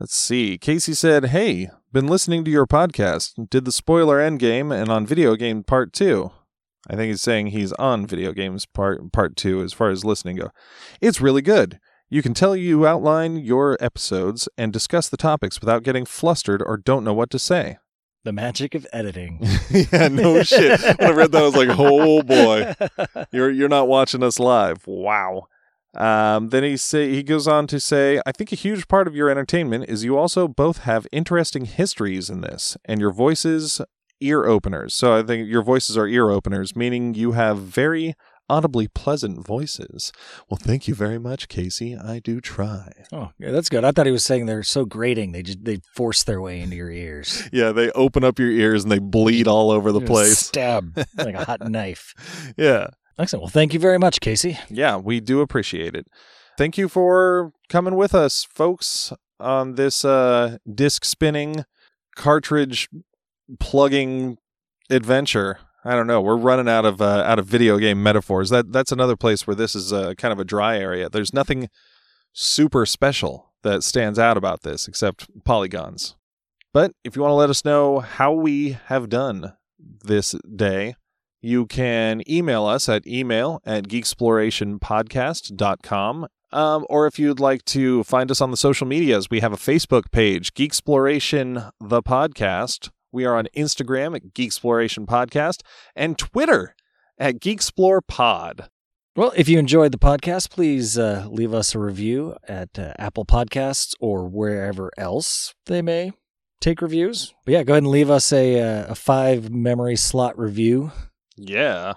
Let's see. Casey said, Hey, been listening to your podcast. Did the spoiler endgame and on video game part two. I think he's saying he's on video games part part two as far as listening go. It's really good. You can tell you outline your episodes and discuss the topics without getting flustered or don't know what to say.
The magic of editing.
yeah, no shit. When I read that, I was like, "Oh boy, you're you're not watching us live." Wow. Um, then he say he goes on to say, "I think a huge part of your entertainment is you also both have interesting histories in this, and your voices ear openers. So I think your voices are ear openers, meaning you have very audibly pleasant voices. Well, thank you very much, Casey. I do try.
Oh, yeah, that's good. I thought he was saying they're so grating they just they force their way into your ears.
Yeah, they open up your ears and they bleed all over the place.
Stab like a hot knife.
Yeah.
Excellent. Well, thank you very much, Casey.
yeah, we do appreciate it. Thank you for coming with us, folks, on this uh, disc spinning, cartridge plugging adventure. I don't know. We're running out of uh, out of video game metaphors. That that's another place where this is uh, kind of a dry area. There's nothing super special that stands out about this except polygons. But if you want to let us know how we have done this day, you can email us at email at geeksplorationpodcast.com. Um, or if you'd like to find us on the social medias, we have a Facebook page, Geeksploration the Podcast. We are on Instagram at Geeksploration Podcast and Twitter at Geeksplore Pod.
Well, if you enjoyed the podcast, please uh, leave us a review at uh, Apple Podcasts or wherever else they may take reviews. But yeah, go ahead and leave us a uh, a five memory slot review,
Yeah,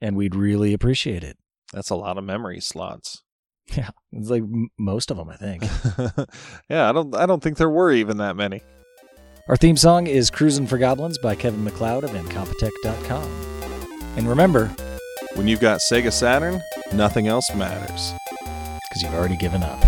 and we'd really appreciate it.
that's a lot of memory slots.
Yeah, it's like m- most of them, I think.
yeah, I don't I don't think there were even that many.
Our theme song is Cruisin' for Goblins by Kevin MacLeod of Incompetech.com. And remember,
When you've got Sega Saturn, nothing else matters.
because you've already given up.